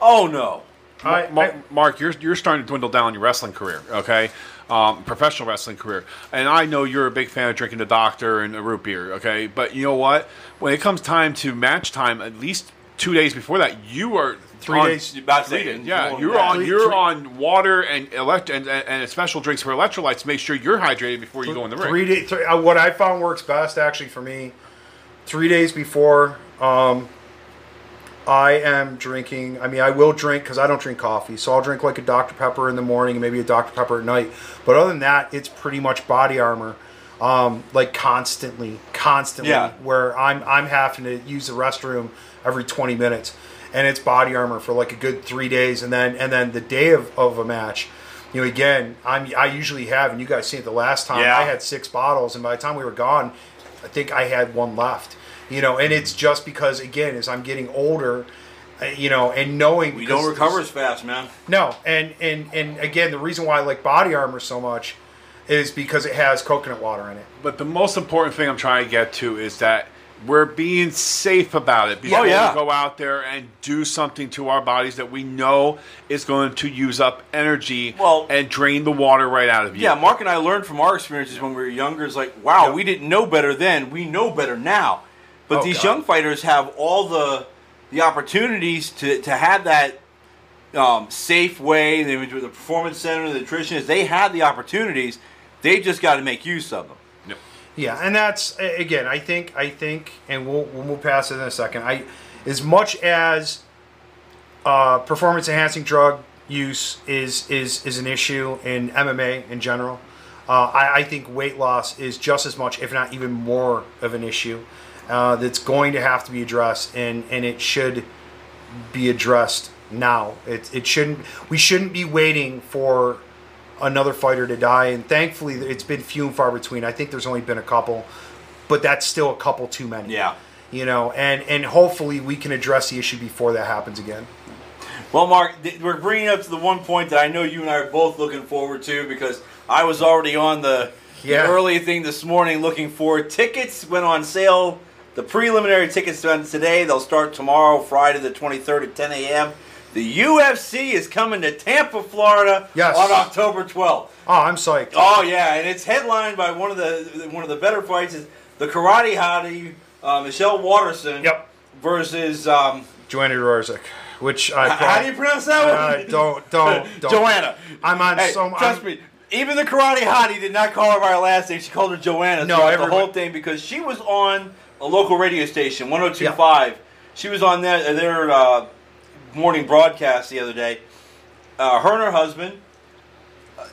Oh no. I- Ma- I- Mark, you're you're starting to dwindle down your wrestling career, okay? Um, professional wrestling career, and I know you're a big fan of drinking the Doctor and a root beer, okay? But you know what? When it comes time to match time, at least two days before that, you are Three on- days- About Three days, yeah. You're on that. you're Three- on water and elect and, and, and special drinks for electrolytes to make sure you're hydrated before you go in the ring. Three days. Uh, what I found works best actually for me. Three days before, um, I am drinking. I mean, I will drink because I don't drink coffee, so I'll drink like a Dr Pepper in the morning and maybe a Dr Pepper at night. But other than that, it's pretty much body armor, um, like constantly, constantly. Yeah. Where I'm I'm having to use the restroom every 20 minutes, and it's body armor for like a good three days, and then and then the day of, of a match. You know, again, I'm I usually have, and you guys seen it the last time. Yeah. I had six bottles, and by the time we were gone, I think I had one left. You know, and it's just because again, as I'm getting older, uh, you know, and knowing We don't recover as fast, man. No, and and and again, the reason why I like body armor so much is because it has coconut water in it. But the most important thing I'm trying to get to is that we're being safe about it before Oh, yeah. we go out there and do something to our bodies that we know is going to use up energy Well- and drain the water right out of you. Yeah, Mark and I learned from our experiences when we were younger. It's like, wow, we didn't know better then. We know better now. But Oh, these God. young fighters have all the the opportunities to, to have that um, safe way. They went to the performance center, the nutritionists. They have the opportunities. They just got to make use of them. Yeah, and that's again, I think, I think, and we'll we'll move past it in a second. I, as much as uh, performance enhancing drug use is is is an issue in MMA in general, uh, I, I think weight loss is just as much, if not even more, of an issue uh, that's going to have to be addressed, and and it should be addressed now. It it shouldn't. We shouldn't be waiting for another fighter to die. And thankfully, it's been few and far between. I think there's only been a couple, but that's still a couple too many. Yeah. You know, and and hopefully we can address the issue before that happens again. Well, Mark, we're bringing up to the one point that I know you and I are both looking forward to because I was already on the, the early thing this morning looking for Tickets went on sale. The preliminary tickets went today. They'll start tomorrow, Friday the 23rd at 10 a.m. The UFC is coming to Tampa, Florida Yes. on October 12th. Oh, I'm psyched. Oh yeah, and it's headlined by one of the one of the better fights is the Karate Hottie uh, Michelle Waterson Yep. versus um, Joanna Rorzik, which I h- how do you pronounce that one? Uh, don't don't don't. Joanna. I'm on Hey, so trust I'm- me. Even the karate hottie did not call her by her last name. She called her Joanna No, throughout the whole thing because she was on a local radio station, 102.5. She was on their, their uh, morning broadcast the other day. Uh, her and her husband. Uh,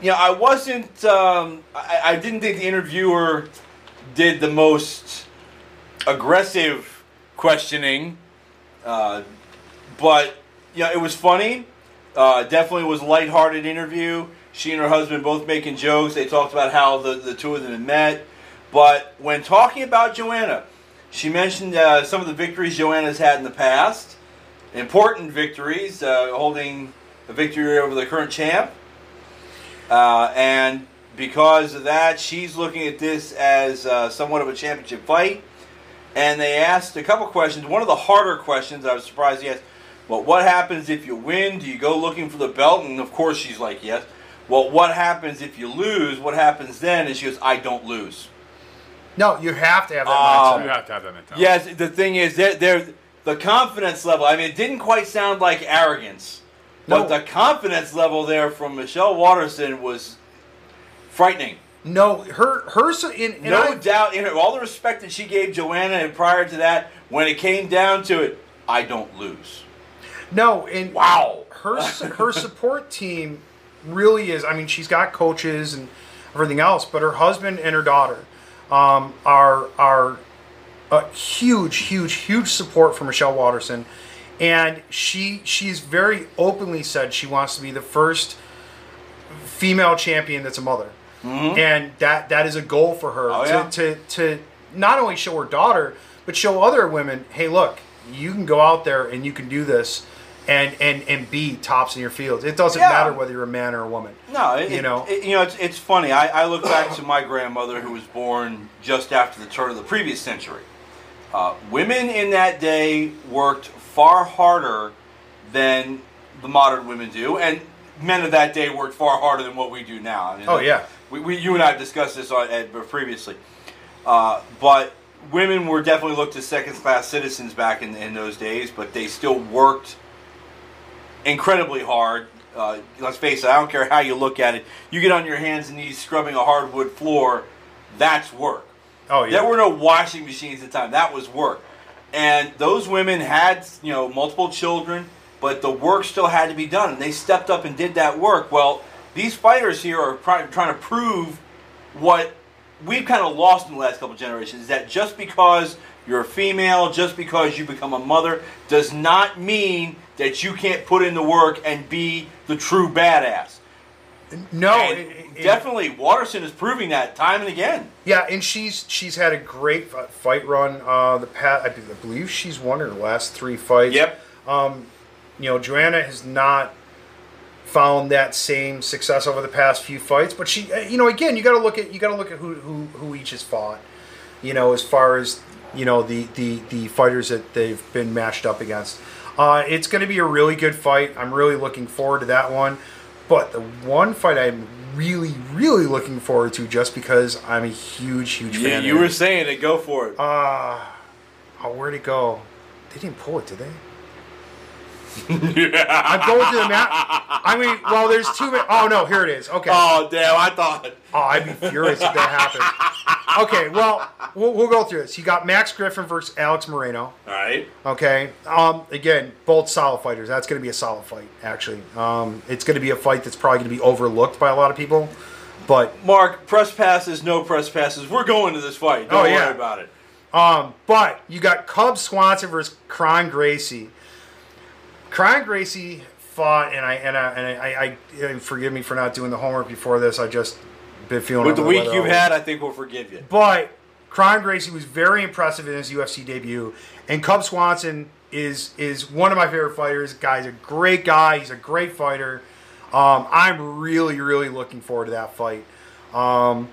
you know, I wasn't. Um, I, I didn't think the interviewer did the most aggressive questioning, uh, but you know, it was funny. Uh, definitely was lighthearted interview. She and her husband both making jokes. They talked about how the, the two of them had met. But when talking about Joanna, she mentioned uh, some of the victories Joanna's had in the past. Important victories, uh, holding a victory over the current champ. Uh, and because of that, she's looking at this as uh, somewhat of a championship fight. And they asked a couple questions. One of the harder questions, I was surprised he asked, well, what happens if you win? Do you go looking for the belt? And of course, she's like, yes. Well, what happens if you lose? What happens then? And she goes, I don't lose. No, you have to have that Um, You have to have that mentality. Yes, the thing is, they're, they're, the confidence level, I mean, it didn't quite sound like arrogance. But the confidence level there from Michelle Waterson was frightening. No, her her in, no I- doubt in her, all the respect that she gave Joanna, and prior to that, when it came down to it, I don't lose. No, and Wow. her her support team really is. I mean, she's got coaches and everything else, but her husband and her daughter um, are are a huge, huge, huge support for Michelle Waterson, and she she's very openly said she wants to be the first female champion that's a mother, mm-hmm. and that that is a goal for her Oh, to, yeah. to to not only show her daughter, but show other women, hey, look, you can go out there and you can do this. And, and, and be tops in your fields. It doesn't Yeah. matter whether you're a man or a woman. No, it, You know? it- you know, it's, it's funny. I, I look back to my grandmother, who was born just after the turn of the previous century. Uh, women in that day worked far harder than the modern women do, and men of that day worked far harder than what we do now. I mean, Oh, yeah. we, we, you and I have discussed this on, previously, uh, but women were definitely looked as second-class citizens back in, in those days, but they still worked incredibly hard. Uh, let's face it, I don't care how you look at it. You get on your hands and knees scrubbing a hardwood floor, that's work. Oh, yeah. There were no washing machines at the time. That was work. And those women had, you know, multiple children, but the work still had to be done. And they stepped up and did that work. Well, these fighters here are pri- trying to prove what we've kind of lost in the last couple generations is that just because you're a female, just because you become a mother, does not mean that you can't put in the work and be the true badass. no, And definitely, Waterson is proving that time and again. Yeah, and she's she's had a great fight run. Uh, the pat, I believe she's won her last three fights. Yep. Um, you know, Joanna has not found that same success over the past few fights, but she, uh, you know, again, you got to look at you got to look at who, who who each has fought. You know, as far as you know the the the fighters that they've been matched up against. Uh, it's going to be a really good fight. I'm really looking forward to that one. But the one fight I'm really, really looking forward to, just because I'm a huge, huge You, fan. you of were saying it. Go for it. Ah, oh, where'd it go? They didn't pull it, did they? I'm going to the map. I mean, well, there's two. Ma- oh no, here it is. Okay. oh damn! I thought. Oh, I'd be furious if that happened. Okay, well, we'll, we'll go through this. You got Max Griffin versus Alex Morono. All right. Okay. Um, again, both solid fighters. That's going to be a solid fight. Actually, um, it's going to be a fight that's probably going to be overlooked by a lot of people. But Mark, press passes, no press passes. We're going to this fight. Don't Oh, yeah. worry about it. Um, but you got Cub Swanson versus Kron Gracie. Kron Gracie fought, and I and I and I, I, I forgive me for not doing the homework before this. I just been feeling With the week you've had, I think we'll forgive you. But Kron Gracie was very impressive in his UFC debut, and Cub Swanson is is one of my favorite fighters. Guy's a great guy. He's a great fighter. Um, I'm really really looking forward to that fight. Um,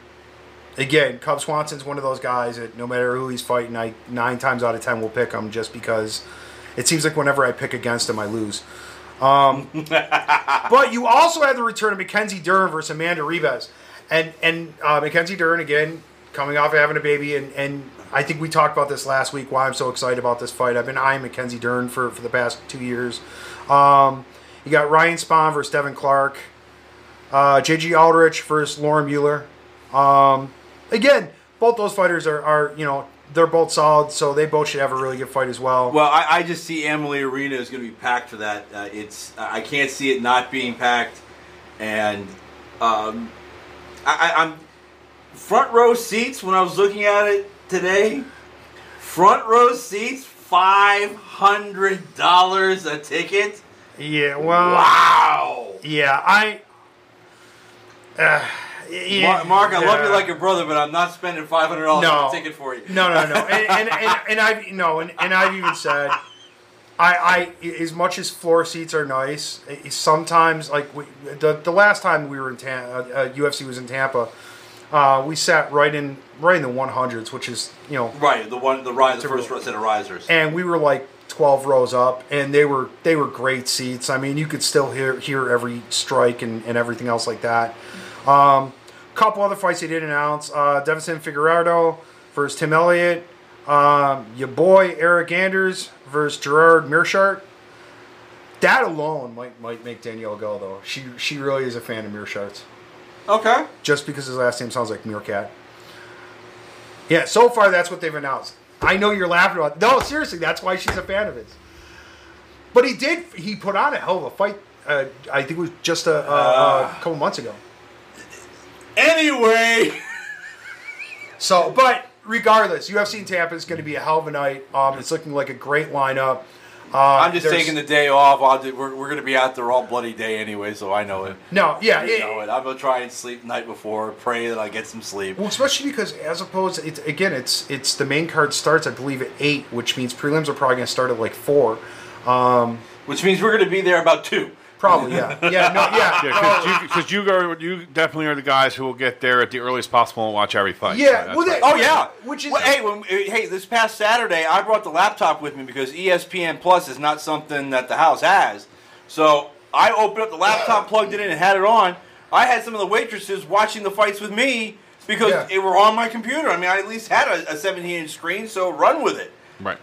again, Cub Swanson's one of those guys that no matter who he's fighting, I nine times out of ten will pick him just because it seems like whenever I pick against him, I lose. Um, but you also had the return of Mackenzie Dern versus Amanda Ribas, and and uh, Mackenzie Dern again coming off of having a baby, and and I think we talked about this last week. Why I'm so excited about this fight. I've been eyeing Mackenzie Dern for for the past two years. Um, you got Ryan Spann versus Devin Clark. Uh, JJ Aldrich versus Lauren Mueller. Um, again, both those fighters are, are, you know, they're both solid, so they both should have a really good fight as well. Well, I, I just see Amalie Arena is going to be packed for that. Uh, it's I can't see it not being packed, and um, I, I, I'm front row seats when I was looking at it today. Front row seats, five hundred dollars a ticket. yeah, well, Wow. yeah, I. Uh, yeah, Mark, Mark, I love you like a brother, but I'm not spending five hundred dollars No. on a ticket for you. No, no, no, and and, and, and I've no, and, and I've even said, I, I as much as floor seats are nice, sometimes like we, the the last time we were in Tampa, uh, UFC was in Tampa, uh, we sat right in right in the 100s, which is you know Right, the one, the rise, the first set of risers. and we were like 12 rows up and they were they were great seats i mean you could still hear hear every strike and, and everything else like that um couple other fights they did announce uh Deiveson Figueiredo versus Tim Elliott um your boy Eryk Anders versus Gerard Meerschaert that alone might might make Danielle go though she she really is a fan of Meerschaert's Okay. just because his last name sounds like Meerkat. Yeah, so far that's what they've announced. I know you're laughing about. No, seriously, that's why she's a fan of his. But he did. He put on a hell of a fight. Uh, I think it was just a, a, a couple months ago. Anyway. So, but regardless, UFC in Tampa is going to be a hell of a night. Um, it's looking like a great lineup. I'm just taking the day off. I'll do, we're we're going to be out there all bloody day anyway, so I know it. No, yeah, I it- know it. I'm going to try and sleep the night before, pray that I get some sleep. Well, especially because as opposed, it's again, it's it's the main card starts, I believe, at eight, which means prelims are probably going to start at like four. Um, Which means we're going to be there about two. Probably, yeah, yeah, no, yeah, Yeah, because you, 'cause you go, you definitely are the guys who will get there at the earliest possible and watch every fight. Yeah, So that's well, right. Oh yeah, Which is- Well, hey, when, uh, hey, this past Saturday I brought the laptop with me because ESPN Plus is not something that the house has. So I opened up the laptop, plugged it in, and had it on. I had some of the waitresses watching the fights with me because Yeah. they were on my computer. I mean, I at least had a, a 17-inch screen, so run with it. right.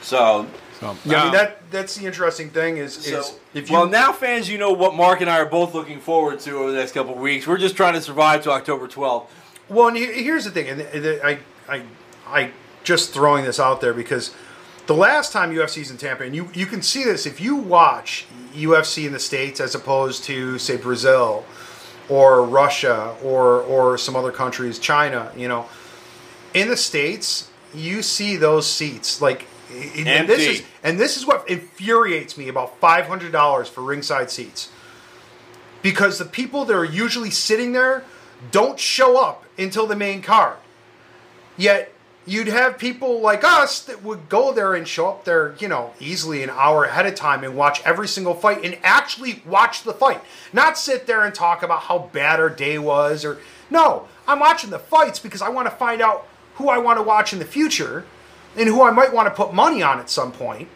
So, So, Yeah, I mean that that's the interesting thing is, is if you well now fans, you know what Mark and I are both looking forward to over the next couple of weeks. We're just trying to survive to October 12th. Well, and here's the thing, and and I, I, I just throwing this out there because the last time UFC's in Tampa, and you you can see this if you watch UFC in the states as opposed to say Brazil or Russia or or some other countries, China, you know, in the states you see those seats like. And this is and this is what infuriates me about five hundred dollars for ringside seats because the people that are usually sitting there don't show up until the main card. Yet you'd have people like us that would go there and show up there, you know, easily an hour ahead of time and watch every single fight and actually watch the fight. Not sit there and talk about how bad our day was or no, I'm watching the fights because I want to find out who I want to watch in the future and who I might want to put money on at some point.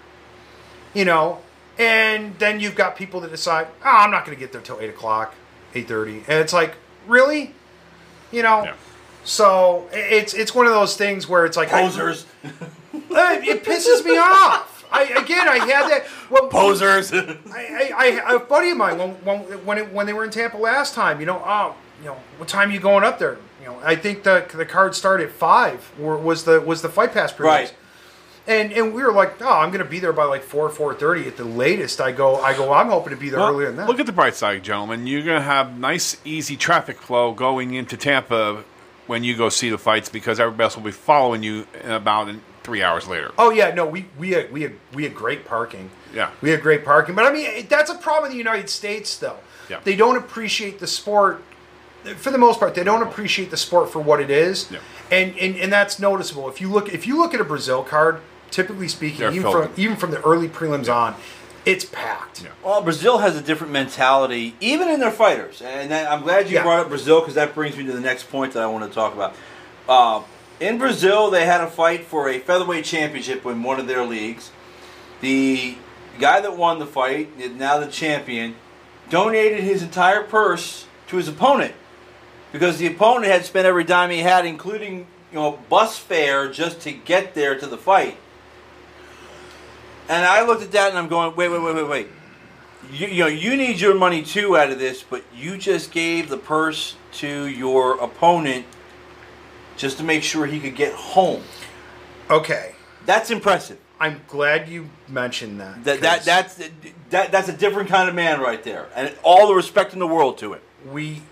You know, and then you've got people that decide, oh, I'm not going to get there till eight o'clock, eight thirty, and it's like, really, you know. Yeah. So it's it's one of those things where it's like I- Posers. Uh, it pisses me off. I again, I had that. Well, Posers. I, I, I, a buddy of mine when when when, it, when they were in Tampa last time, you know, oh, you know, what time are you going up there? You know, I think the the card started at five. Or was the was the fight pass period? Right. And and we were like, oh, I'm going to be there by like four four thirty at the latest. I go, I go, I'm hoping to be there Well, earlier than that. Look at the bright side, gentlemen. You're going to have nice, easy traffic flow going into Tampa when you go see the fights because everybody else will be following you in about in three hours later. Oh yeah, no, we we had, we had we had great parking. Yeah. we had great parking. But I mean, that's a problem in the United States, though. Yeah. They don't appreciate the sport. For the most part, they don't appreciate the sport for what it is, Yeah. and, and and that's noticeable. If you look if you look at a Brazil card, typically speaking, They're even filled. from even from the early prelims on, it's packed. Yeah. Well, Brazil has a different mentality, even in their fighters, and I'm glad you Yeah. brought up Brazil because that brings me to the next point that I want to talk about. Uh, in Brazil, they had a fight for a featherweight championship in one of their leagues. The guy that won the fight, now the champion, donated his entire purse to his opponent because the opponent had spent every dime he had, including you know bus fare, just to get there to the fight. And I looked at that and I'm going, wait, wait, wait, wait, wait. You, you know, you need your money too out of this, but you just gave the purse to your opponent just to make sure he could get home. Okay, That's impressive. I'm glad you mentioned that. That, that that's that, that's a different kind of man right there, and all the respect in the world to it. we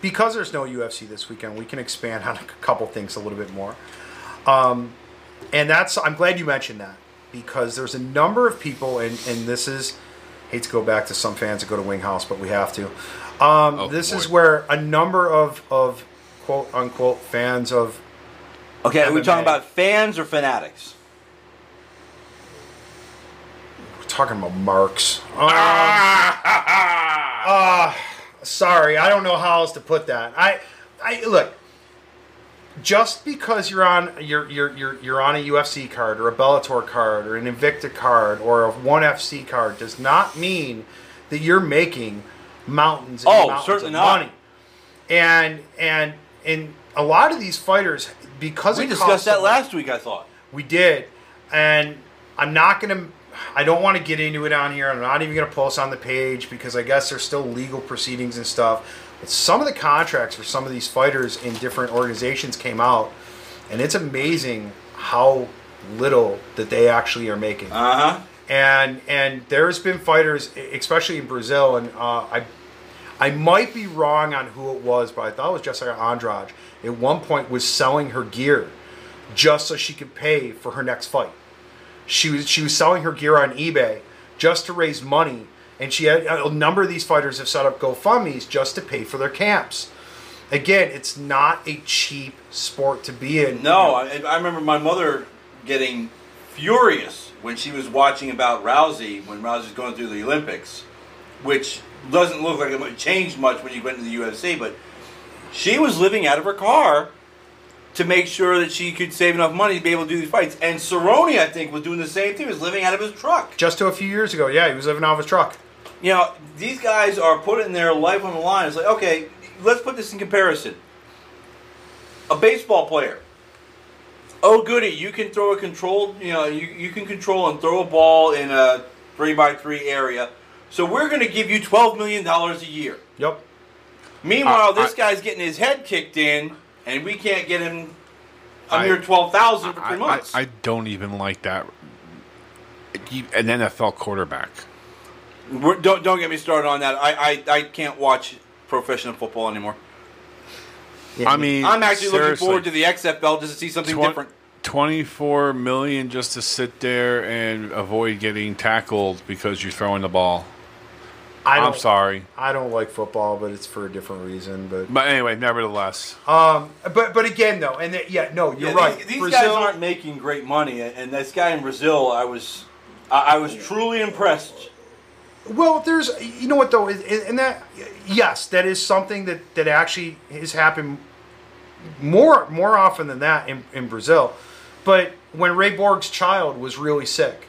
because there's no UFC this weekend, we can expand on a couple things a little bit more. Um, and that's I'm glad you mentioned that because there's a number of people, and and this is hate to go back to some fans that go to Wing House, but we have to. Um, Oh, this is where a number of of quote unquote fans of Okay, are we MMA. talking about fans or fanatics? we're talking about marks. Uh, sorry, I don't know how else to put that. I, I look. Just because you're on you're, you're you're you're on a UFC card or a Bellator card or an Invicta card or a One FC card does not mean that you're making mountains and Oh, mountains certainly of not. money. And and and a lot of these fighters because We discussed that last week, I thought. we did, and I'm not gonna. I don't want to get into it on here. I'm not even gonna post on the page because I guess there's still legal proceedings and stuff. But some of the contracts for some of these fighters in different organizations came out, and it's amazing how little that they actually are making Uh huh. and and there's been fighters, especially in Brazil, and uh, I I might be wrong on who it was, but I thought it was Jessica Andrade. At one point, was selling her gear just so she could pay for her next fight she was she was selling her gear on eBay just to raise money, and she had a number of these fighters have set up GoFundmes just to pay for their camps. Again, it's not a cheap sport to be in. No, I, I remember my mother getting furious when she was watching about Rousey when Rousey was going through the Olympics, which doesn't look like it changed much when you went to the UFC, but she was living out of her car to make sure that she could save enough money to be able to do these fights. And Cerrone, I think, was doing the same thing. He was living out of his truck. just to a few years ago, yeah, he was living out of his truck. You know, these guys are putting their life on the line. It's like, okay, let's put this in comparison. A baseball player. Oh, goody, you can throw a controlled, you know, you, you can control and throw a ball in a three by three area. So we're going to give you $12 million a year. Yep. Meanwhile, I- this I- guy's getting his head kicked in, and we can't get him a I- mere 12000 for I, three I, months. I don't even like that. You- An NFL quarterback. We're, don't, don't get me started on that. I, I, I can't watch professional football anymore. Yeah, I mean, I'm actually looking forward to the XFL just to see something twen- different. 24 million just to sit there and avoid getting tackled because you're throwing the ball. I I'm sorry. I don't like football, but it's for a different reason. But But anyway, nevertheless. um, but but again, though, and the, yeah, no, you're Yeah, right. These, these Brazil, guys aren't making great money, and and this guy in Brazil, I was, I, I was truly impressed. Well, there's, you know what though, and and that, yes, that is something that that actually has happened more more often than that in, in Brazil. But when Ray Borg's child was really sick,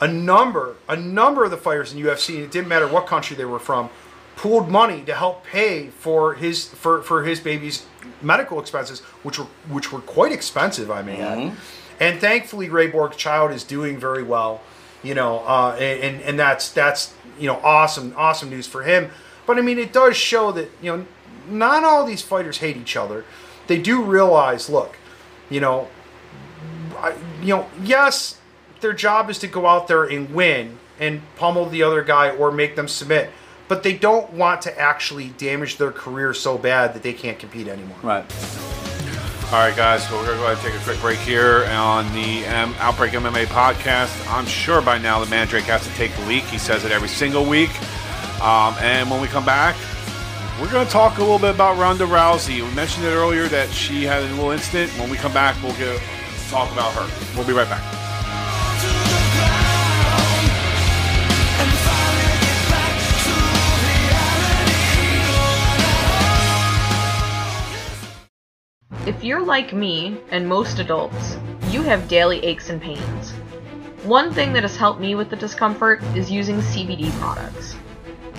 a number a number of the fighters in UFC, and it didn't matter what country they were from, pooled money to help pay for his for, for his baby's medical expenses, which were which were quite expensive, I may add. And thankfully, Ray Borg's child is doing very well. You know, uh, and and that's that's you know awesome awesome news for him. But I mean, it does show that you know not all these fighters hate each other. They do realize, look, you know, I, you know, yes, their job is to go out there and win and pummel the other guy or make them submit, but they don't want to actually damage their career so bad that they can't compete anymore. Right. All right, guys, so we're going to go ahead and take a quick break here on the um, Outbreak MMA podcast. I'm sure by now the Mandrake has to take a leak. He says it every single week. Um, and when we come back, we're going to talk a little bit about Ronda Rousey. We mentioned it earlier that she had a little incident. When we come back, we'll get, talk about her. We'll be right back. If you're like me, and most adults, you have daily aches and pains. One thing that has helped me with the discomfort is using CBD products.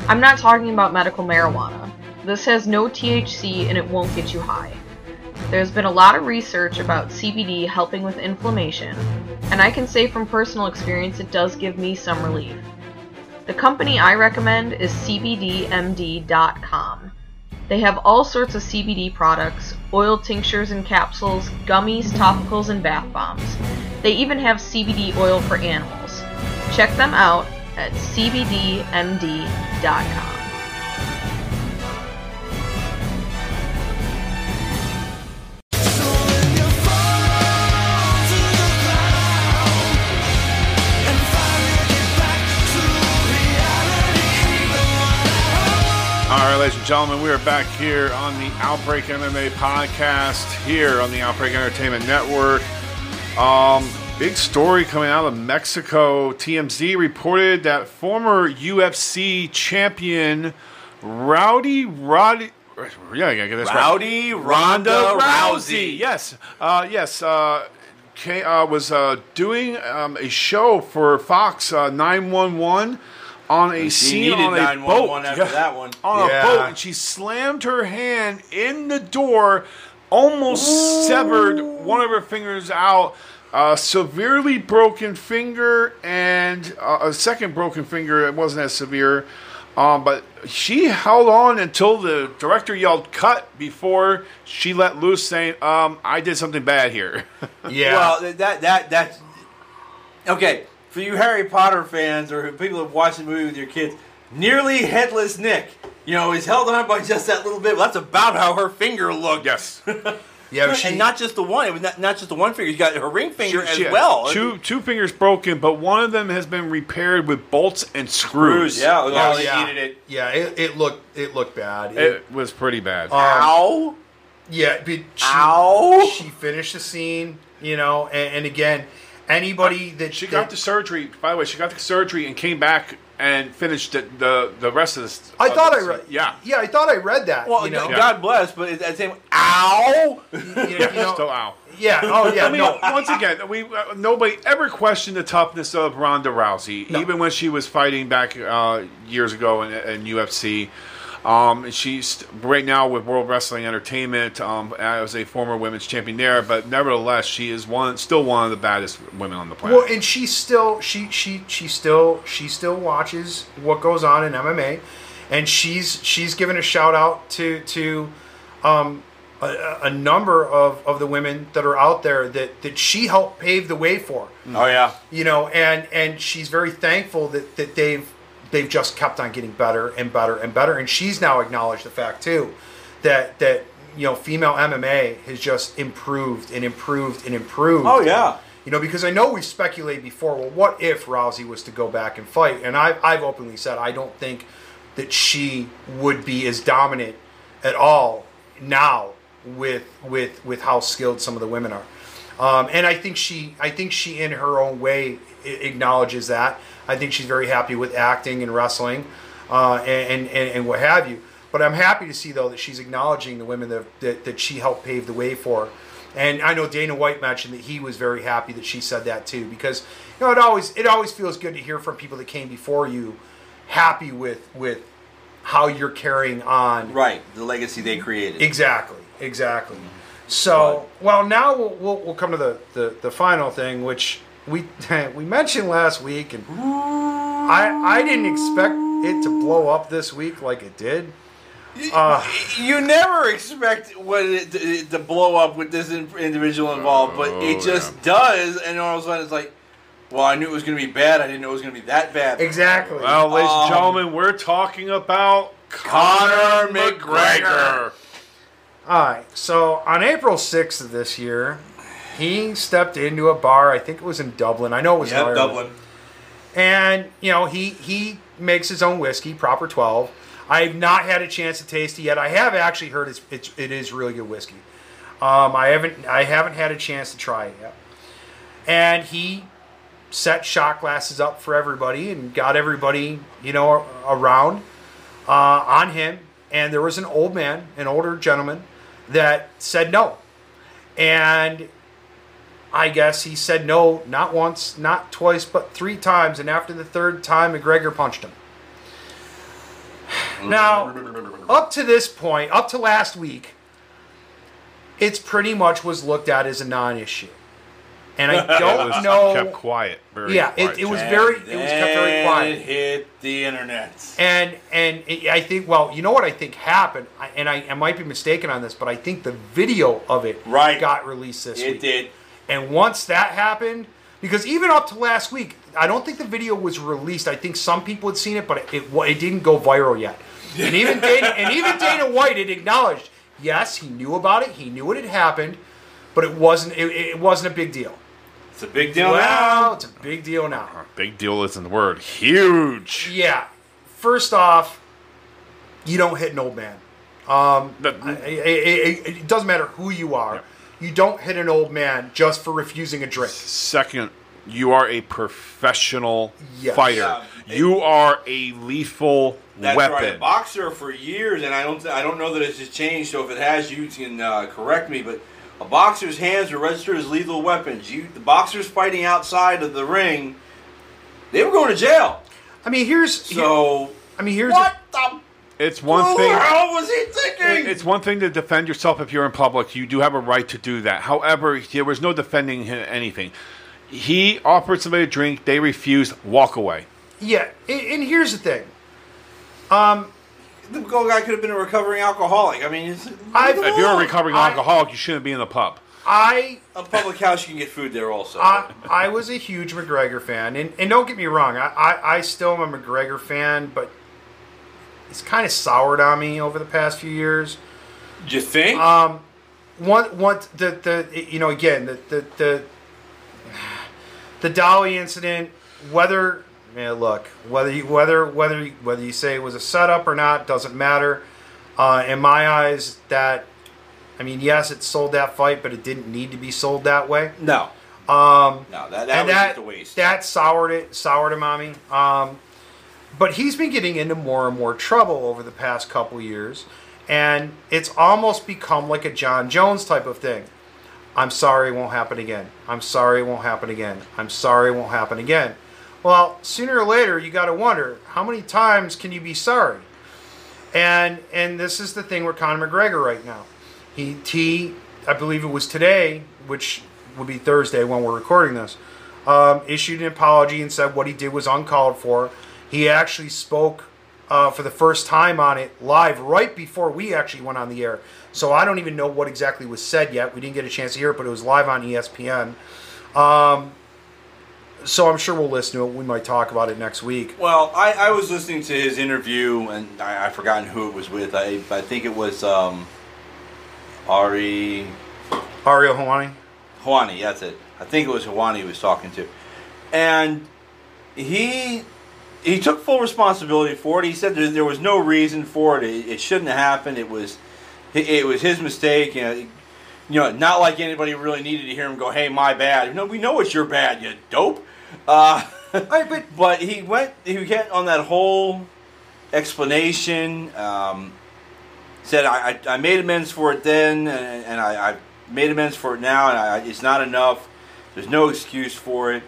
I'm not talking about medical marijuana. This has no THC and it won't get you high. There's been a lot of research about CBD helping with inflammation, and I can say from personal experience it does give me some relief. The company I recommend is CBDMD.com. They have all sorts of CBD products, oil tinctures and capsules, gummies, topicals, and bath bombs. They even have CBD oil for animals. Check them out at CBDMD.com. ladies and gentlemen, we are back here on the Outbreak MMA podcast here on the Outbreak Entertainment Network. Um, big story coming out of Mexico. TMZ reported that former UFC champion Rowdy Roddy. Yeah, I gotta get this right. Rowdy Ronda Rousey. Yes, uh, yes. Uh, ca- uh, was uh, doing um, a show for Fox uh, 911 on a She scene needed on a boat. after Yeah. that one. On Yeah. a boat, and she slammed her hand in the door, almost severed one of her fingers out. Uh, severely broken finger and uh, a second broken finger. It wasn't as severe, um, but she held on until the director yelled "cut" before she let loose, saying, um, "I did something bad here." Yeah. Well, th- that that that's okay for you Harry Potter fans or people who watch the movie with your kids. Nearly headless Nick, you know, is held on by just that little bit. Well, that's about how her finger looked. yes. Yeah, she, and not just the one. It was not, not just the one finger. You got her ring finger She- as she had well. Two two fingers broken, but one of them has been repaired with bolts and screws. Screws, yeah. Oh, Oh, yeah. it. Yeah, it, it looked it looked bad. It- It was pretty bad. Um, Ow! yeah, she, Ow. she finished the scene, you know, and, and again, anybody that she that- got the surgery. By the way, she got the surgery and came back and finished the the, the rest of this. I of thought I read. Yeah. yeah, I thought I read that. Well, you know, God- God bless, but at the same ow! you, you know, Still out. yeah. Oh yeah. I mean, no. once again, we uh, nobody ever questioned the toughness of Ronda Rousey, No. even when she was fighting back uh, years ago in, in UFC. Um, she's right now with World Wrestling Entertainment um, as a former women's champion there, but nevertheless, she is one, still one of the baddest women on the planet. Well, and she still she she she still she still watches what goes on in MMA, and she's she's given a shout out to to um, a, a number of, of the women that are out there that that she helped pave the way for. Oh yeah. You know, and and she's very thankful that that they've they've just kept on getting better and better and better, and she's now acknowledged the fact too that that you know female MMA has just improved and improved and improved. Oh yeah. You know, because I know we speculated before. Well, what if Rousey was to go back and fight? And I've, I've openly said I don't think that she would be as dominant at all now with with with how skilled some of the women are. Um, and I think she I think she in her own way acknowledges that. I think she's very happy with acting and wrestling uh, and, and and what have you. But I'm happy to see though that she's acknowledging the women that that, that she helped pave the way for. And I know Dana White mentioned that he was very happy that she said that too, because you know it always it always feels good to hear from people that came before you, happy with with how you're carrying on. Right. The legacy they created. Exactly, exactly. So well, now we'll, we'll, we'll come to the, the, the final thing, which we we mentioned last week, and I I didn't expect it to blow up this week like it did. Uh, you never expect what it, it to blow up with this individual involved, but Oh, it just yeah. does, and all of a sudden it's like, well, I knew it was going to be bad. I didn't know it was going to be that bad. exactly. well, ladies and Um, gentlemen, we're talking about Conor Conor McGregor. McGregor. All right. So on April 6th of this year, he stepped into a bar. I think it was in Dublin. I know it was in Yep, Ireland. Dublin. And you know he he makes his own whiskey, proper twelve. I've not had a chance to taste it yet. I have actually heard it's, it's it is really good whiskey. Um, I haven't I haven't had a chance to try it yet. And he set shot glasses up for everybody and got everybody you know around uh, on him. And there was an old man, an older gentleman, that said no. And I guess he said no, not once, not twice, but three times. And after the third time, McGregor punched him. Now, up to this point, up to last week, it's pretty much was looked at as a non-issue, and I don't was know. kept quiet. Very Yeah, it- quiet. it was very- it was kept very quiet. It hit the internet. And and it, I think well, you know what I think happened, I- and I, I might be mistaken on this, but I think the video of it Right. got released this It week. It did. And once that happened, because even up to last week, I don't think the video was released. I think some people had seen it, but it it, it didn't go viral yet. And even Dana and even Dana White had acknowledged, yes, he knew about it, he knew what had happened, but it wasn't it, it wasn't a big deal. It's a big deal well, now. it's a big deal now. Big deal isn't the word. Huge. Yeah. First off, you don't hit an old man. Um, The- it, it- it doesn't matter who you are. You don't hit an old man just for refusing a drink. Second, you are a professional Yes. fighter. Yeah. You are a lethal That's weapon. right. A boxer for years, and I don't I don't know that it's just changed. So if it has, you can uh, correct me. But a boxer's hands are registered as lethal weapons. You the boxers fighting outside of the ring, they were going to jail. I mean, here's here- So I mean, here's what the It's one who thing. the hell was he thinking? It's one thing to defend yourself if you're in public. You do have a right to do that. However, there was no defending him anything. He offered somebody a drink. They refused. Walk away. yeah, and, and here's the thing. Um, the guy could have been a recovering alcoholic. I mean, it's, I- If you're a recovering I- alcoholic, you shouldn't be in the pub. I a public house, you can get food there also. I, I was a huge McGregor fan, and, and don't get me wrong, I, I, I still am a McGregor fan, but he's kind of soured on me over the past few years. Do you think? Um, one one the the you know again the the the, the Dolly incident. Whether man, look whether you whether whether you- whether you say it was a setup or not doesn't matter. Uh, in my eyes, that I mean, yes, it sold that fight, but it didn't need to be sold that way. No. Um, no, that, that was that just a waste. that soured it, soured him on me. Um, but he's been getting into more and more trouble over the past couple years, and it's almost become like a Jon Jones type of thing. I'm sorry, it won't happen again. I'm sorry, it won't happen again. I'm sorry, it won't happen again. Well, sooner or later, you got to wonder how many times can you be sorry? And and this is the thing with Conor McGregor right now. He he, I believe it was today, which would be Thursday when we're recording this, um, issued an apology and said what he did was uncalled for. He actually spoke uh, for the first time on it live right before we actually went on the air. So I don't even know what exactly was said yet. We didn't get a chance to hear it, but it was live on ESPN. Um, so I'm sure we'll listen to it. We might talk about it next week. Well, I, I was listening to his interview, and I, I've forgotten who it was with. I, I think it was um, Ari Ariel Helwani. Helwani. That's it. I think it was Helwani he was talking to, and he he took full responsibility for it. He said there, there was no reason for it. it. It shouldn't have happened. It was it, was his mistake. You know, you know, not like anybody really needed to hear him go, "Hey, my bad." No, we know it's your bad, you dope. Uh, I, but but he went he went on that whole explanation. Um, said I, I, I made amends for it then, and, and I, I made amends for it now, and I, it's not enough. There's no excuse for it.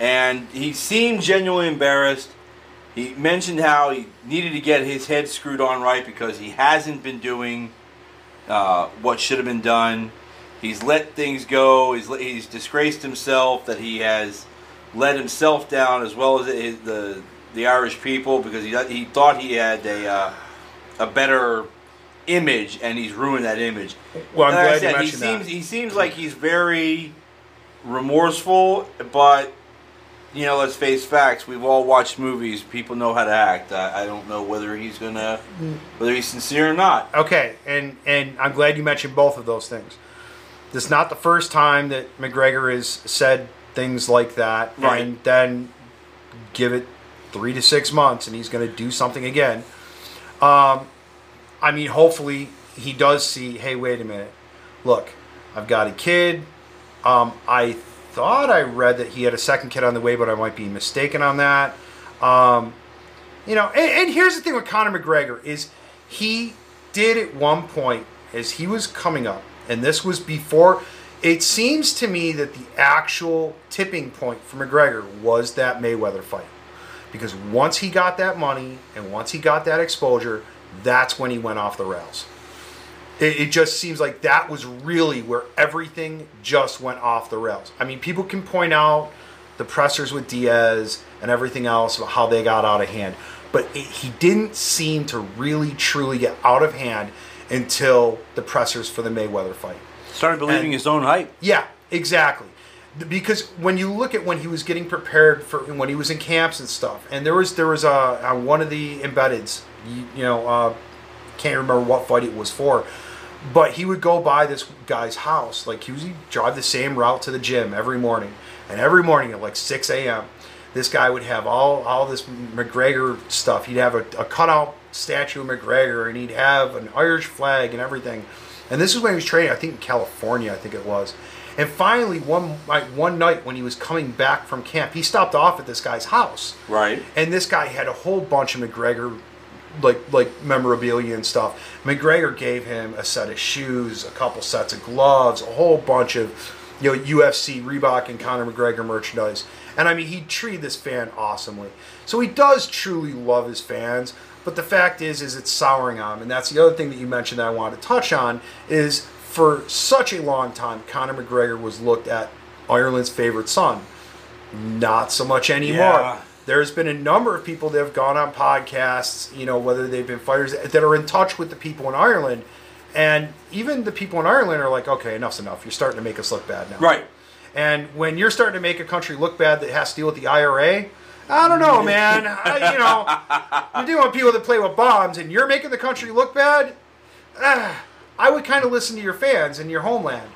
And he seemed genuinely embarrassed. He mentioned how he needed to get his head screwed on right because he hasn't been doing uh, what should have been done. He's let things go. He's, he's disgraced himself that he has let himself down as well as the the, the Irish people because he he thought he had a uh, a better image and he's ruined that image. Well, I'm Like glad you said, he seems that. he seems like he's very remorseful, but you know, let's face facts. We've all watched movies. People know how to act. I, I don't know whether he's gonna whether he's sincere or not. Okay, and and I'm glad you mentioned both of those things. This is not the first time that McGregor has said things like that, Right. and then give it three to six months, and he's going to do something again. Um, I mean, hopefully he does see. Hey, wait a minute. Look, I've got a kid. Um, I thought I read that he had a second kid on the way, but I might be mistaken on that. Um, you know, and, and here's the thing with Conor McGregor is he did at one point as he was coming up, and this was before. It seems to me that the actual tipping point for McGregor was that Mayweather fight, because once he got that money and once he got that exposure, that's when he went off the rails. It, it just seems like that was really where everything just went off the rails. I mean, people can point out the pressers with Diaz and everything else about how they got out of hand, but it, he didn't seem to really truly get out of hand until the pressers for the Mayweather fight. Started believing And- his own hype. Yeah, exactly. Because when you look at when he was getting prepared for when he was in camps and stuff, and there was there was a on one of the embeddeds, you, you know, uh, can't remember what fight it was for, but he would go by this guy's house, like he was he'd drive the same route to the gym every morning, and every morning at like six a.m. This guy would have all all this McGregor stuff. He'd have a, a cutout statue of McGregor, and he'd have an Irish flag and everything. And this is when he was training, I think in California, I think it was. And finally, one like one night when he was coming back from camp, he stopped off at this guy's house. Right. And this guy had a whole bunch of McGregor, like like memorabilia and stuff. McGregor gave him a set of shoes, a couple sets of gloves, a whole bunch of, you know, UFC, Reebok, and Conor McGregor merchandise. And I mean, he treated this fan awesomely. So he does truly love his fans. But the fact is, is it's souring on him, and that's the other thing that you mentioned that I wanted to touch on is for such a long time, Conor McGregor was looked at Ireland's favorite son. Not so much anymore Yeah. There's been a number of people that have gone on podcasts, you know, whether they've been fighters that are in touch with the people in Ireland. And even the people in Ireland are like, okay, enough's enough. You're starting to make us look bad now. Right. And when you're starting to make a country look bad that has to deal with the IRA, I don't know, man. I, you know, you're dealing with people that play with bombs and you're making the country look bad. Ah, I would kind of listen to your fans in your homeland.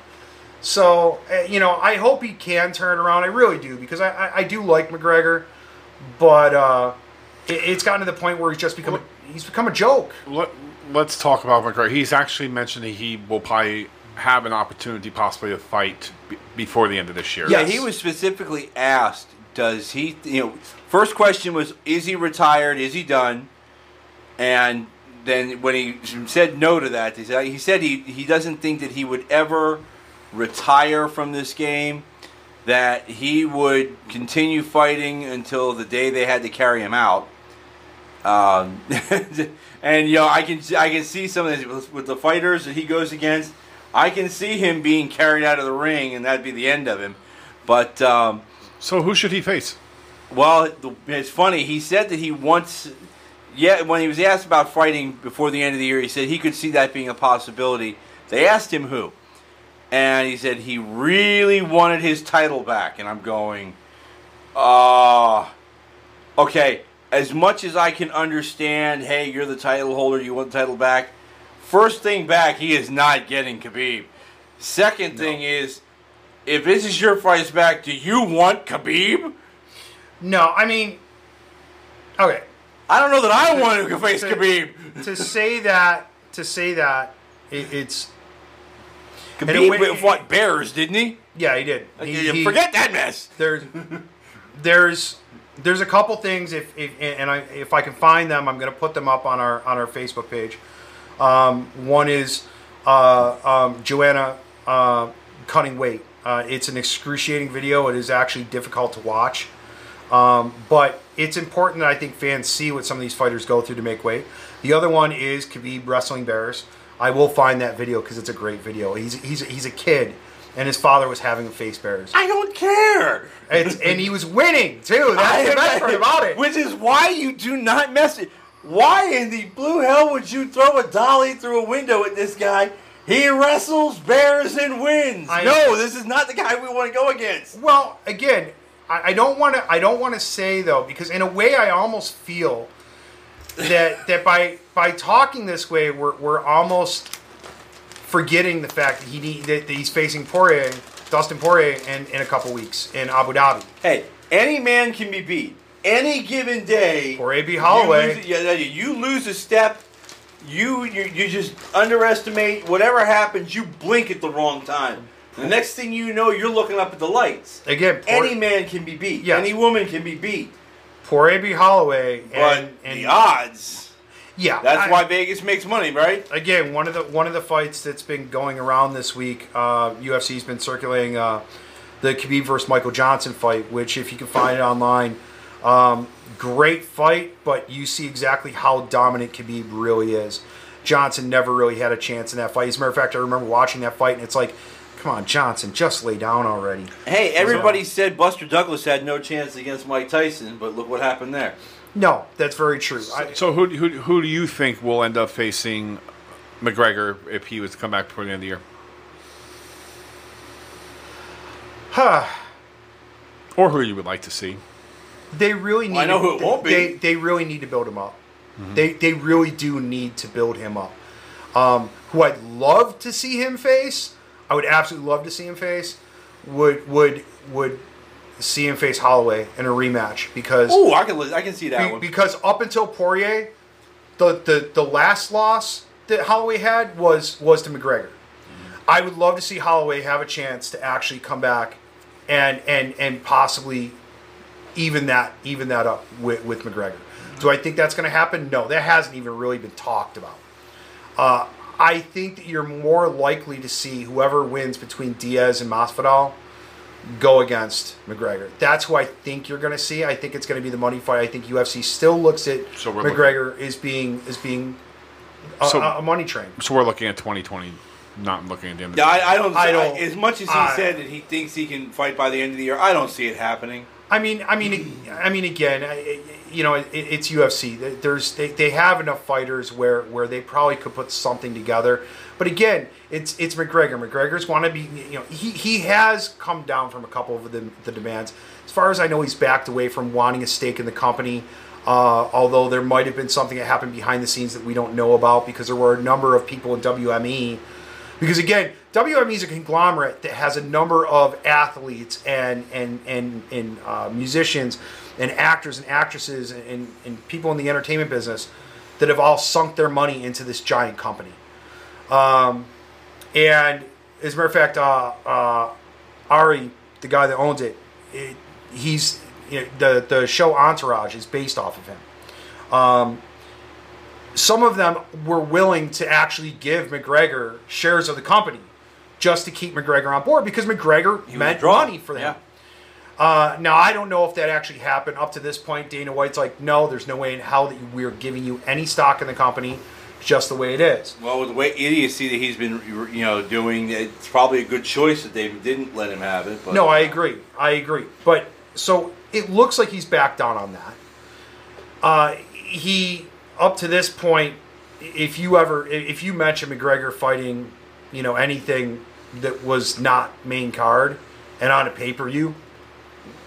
So uh, you know, I hope he can turn around. I really do because I I, I do like McGregor, but uh, it, it's gotten to the point where he's just become a, he's become a joke. Let, let's talk about McGregor. He's actually mentioned that he will probably have an opportunity, possibly to fight b- before the end of this year. Yeah, Yes. he was specifically asked, does he, you know, first question was, is he retired? Is he done? And then when he said no to that, he said he, said he, he doesn't think that he would ever retire from this game, that he would continue fighting until the day they had to carry him out. Um, and you know, I can I can see some of this with, with the fighters that he goes against. I can see him being carried out of the ring, and that'd be the end of him. But um, So who should he face? well, it's funny. He said that he wants. Yeah, when he was asked about fighting before the end of the year, he said he could see that being a possibility. They asked him who, and he said he really wanted his title back. And I'm going, ah, okay. As much as I can understand, hey, you're the title holder, you want the title back. First thing back, he is not getting Khabib. Second thing is, if this is your fight back, do you want Khabib? No, I mean, okay. I don't know that I want to face to- Khabib. to say that to say that it, it's Khabib way- with what Bears, didn't he? yeah he did He- he- Forget that mess. there's there's there's a couple things if, if and I if I can find them I'm gonna put them up on our on our Facebook page. Um, one is uh, um, Joanna uh, cutting weight. Uh, it's an excruciating video. It is actually difficult to watch, um, but it's important that I think fans see what some of these fighters go through to make weight. The other one is Khabib wrestling bears. I will find that video because it's a great video. He's he's he's a kid, and his father was having face bears. I don't care. It's, and he was winning too. That's the best part about it. Which is why you do not mess it. Why in the blue hell would you throw a dolly through a window at this guy? He wrestles bears and wins. I- no, this is not the guy we want to go against. Well, again, I, I don't want to. I don't want to say though, because in a way, I almost feel that that by by talking this way, we're we're almost forgetting the fact that he need, that he's facing Poirier, Dustin Poirier, in, in a couple weeks in Abu Dhabi. Hey, any man can be beat. Any given day. Poirier beat You Holloway. lose, yeah, you lose a step. You, you you just underestimate whatever happens. You blink at the wrong time. The next thing you know, you're looking up at the lights. Again, Any man can be beat. Yes. Any woman can be beat. Poirier beat Holloway, and, and the odds. yeah, That's I- why Vegas makes money, right? again one of the one of the fights that's been going around this week. Uh, UFC's been circulating uh, the Khabib versus Michael Johnson fight, which if you can find it online, um, great fight. But you see exactly how dominant Khabib really is. Johnson never really had a chance in that fight. As a matter of fact, I remember watching that fight, and it's like, come on, Johnson, just lay down already. Hey, everybody said Buster Douglas had no chance against Mike Tyson, but look what happened there. No, that's very true. I, So who, who who do you think will end up facing McGregor if he was to come back before the end of the year? huh. Or who you would like to see? They really need. I know to, who it won't be. They, they really need to build him up. They they really do need to build him up. Um, who I'd love to see him face. I would absolutely love to see him face. Would would would see him face Holloway in a rematch because Ooh, I can I can see that be- one. because up until Poirier, the, the the last loss that Holloway had was was to McGregor. I would love to see Holloway have a chance to actually come back and and and possibly even that even that up with, with McGregor. Do I think that's going to happen? No, that hasn't even really been talked about. Uh, I think that you're more likely to see whoever wins between Diaz and Masvidal go against McGregor. That's who I think you're going to see. I think it's going to be the money fight. I think UFC still looks at So we're looking- McGregor as being as being a, So- a- a money train. So we're looking at 2020, not looking at the end of Yeah, the year. I, I don't. I I don't- as much as he I- said that he thinks he can fight by the end of the year, I don't see it happening. I mean, I mean, I mean, again, I- I- you know, it, it's UFC. There's they, they have enough fighters where where they probably could put something together. But again, it's it's McGregor. McGregor's want to be, you know, he he has come down from a couple of the, the demands. As far as I know, he's backed away from wanting a stake in the company. Uh, although there might have been something that happened behind the scenes that we don't know about because there were a number of people in WME. Because again, WME is a conglomerate that has a number of athletes and and and, and uh, musicians and actors and actresses and, and, and people in the entertainment business that have all sunk their money into this giant company. Um, and as a matter of fact, uh, uh, Ari, the guy that owns it, it he's you know, the the show Entourage is based off of him. Um, some of them were willing to actually give McGregor shares of the company just to keep McGregor on board because McGregor He meant money for them. Yeah. Uh, now I don't know if that actually happened up to this point. Dana White's like, no, there's no way in hell that we're giving you any stock in the company, just the way it is. Well, with the way idiocy that he's been, you know, doing, it's probably a good choice that they didn't let him have it. But No, I agree. I agree. But so it looks like he's backed down on that. Uh, he up to this point, if you ever if you mention McGregor fighting, you know anything that was not main card and on a pay per view,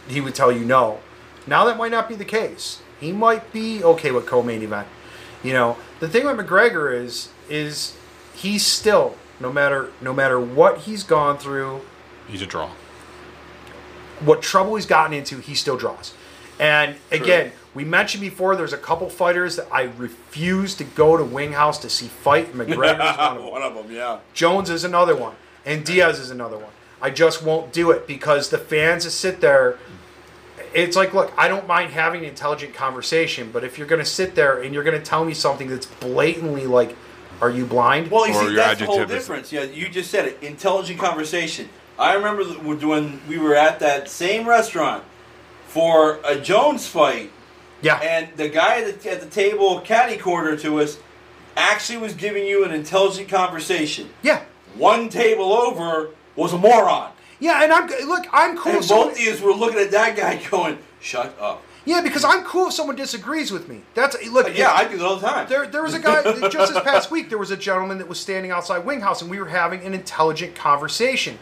he would tell you no. Now that might not be the case. He might be okay with co-main event. You know, the thing with McGregor is is he's still no matter no matter what he's gone through, He's a draw. what trouble he's gotten into, he still draws. And again, we mentioned before there's a couple fighters that I refuse to go to Wing House to see fight. McGregor's one of them. one of them, yeah. Jones is another one, and Diaz is another one. I just won't do it because the fans that sit there. It's like, look, I don't mind having an intelligent conversation, but if you're going to sit there and you're going to tell me something that's blatantly like, "Are you blind?" Well, you Or see, your that's the whole adjective is- difference. Yeah, you just said it. Intelligent conversation. I remember th- when we were at that same restaurant for a Jones fight, yeah, and the guy at the, at the table, caddy corner to us, actually was giving you an intelligent conversation. yeah, One table over was a moron. Yeah. And I'm look, I'm cool. And someone- both of us were looking at that guy going, shut up. yeah, because I'm cool if someone disagrees with me. That's eh, look. Uh, yeah, if- I do that all the time. There, there was a guy just this past week. There was a gentleman that was standing outside Wing House, and we were having an intelligent conversation.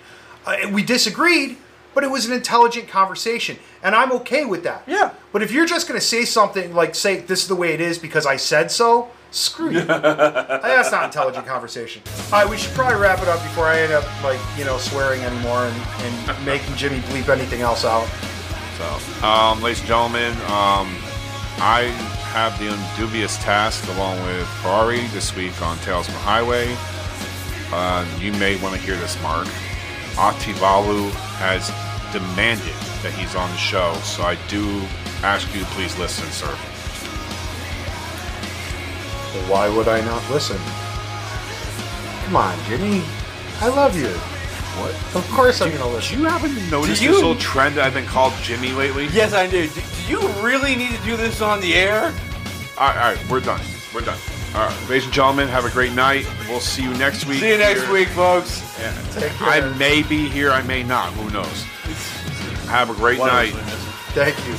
Uh, and we disagreed, but it was an intelligent conversation, and I'm okay with that. Yeah. But if you're just going to say something like, "Say this is the way it is because I said so," screw you. That's not intelligent conversation. All right, we should probably wrap it up before I end up like you know swearing anymore and, and making Jimmy bleep anything else out. So, um, ladies and gentlemen, um, I have the dubious task, along with Ferrari, this week on Tales from the Highway. Uh, you may want to hear this, Mark. Ativalu has demanded that he's on the show, so I do ask you to please listen, sir. Why would I not listen? Come on, Jimmy. I love you. What? Of course I'm going to Do listen. you happen to notice you- this little trend that I've been called Jimmy lately? yes, I do. Do do you really need to do this on the air? All right, all right, we're done. We're done. All right, ladies and gentlemen, have a great night. We'll see you next week. See you next here. week, folks. Care. I may be here, I may not. Who knows? Have a great night. Thank you.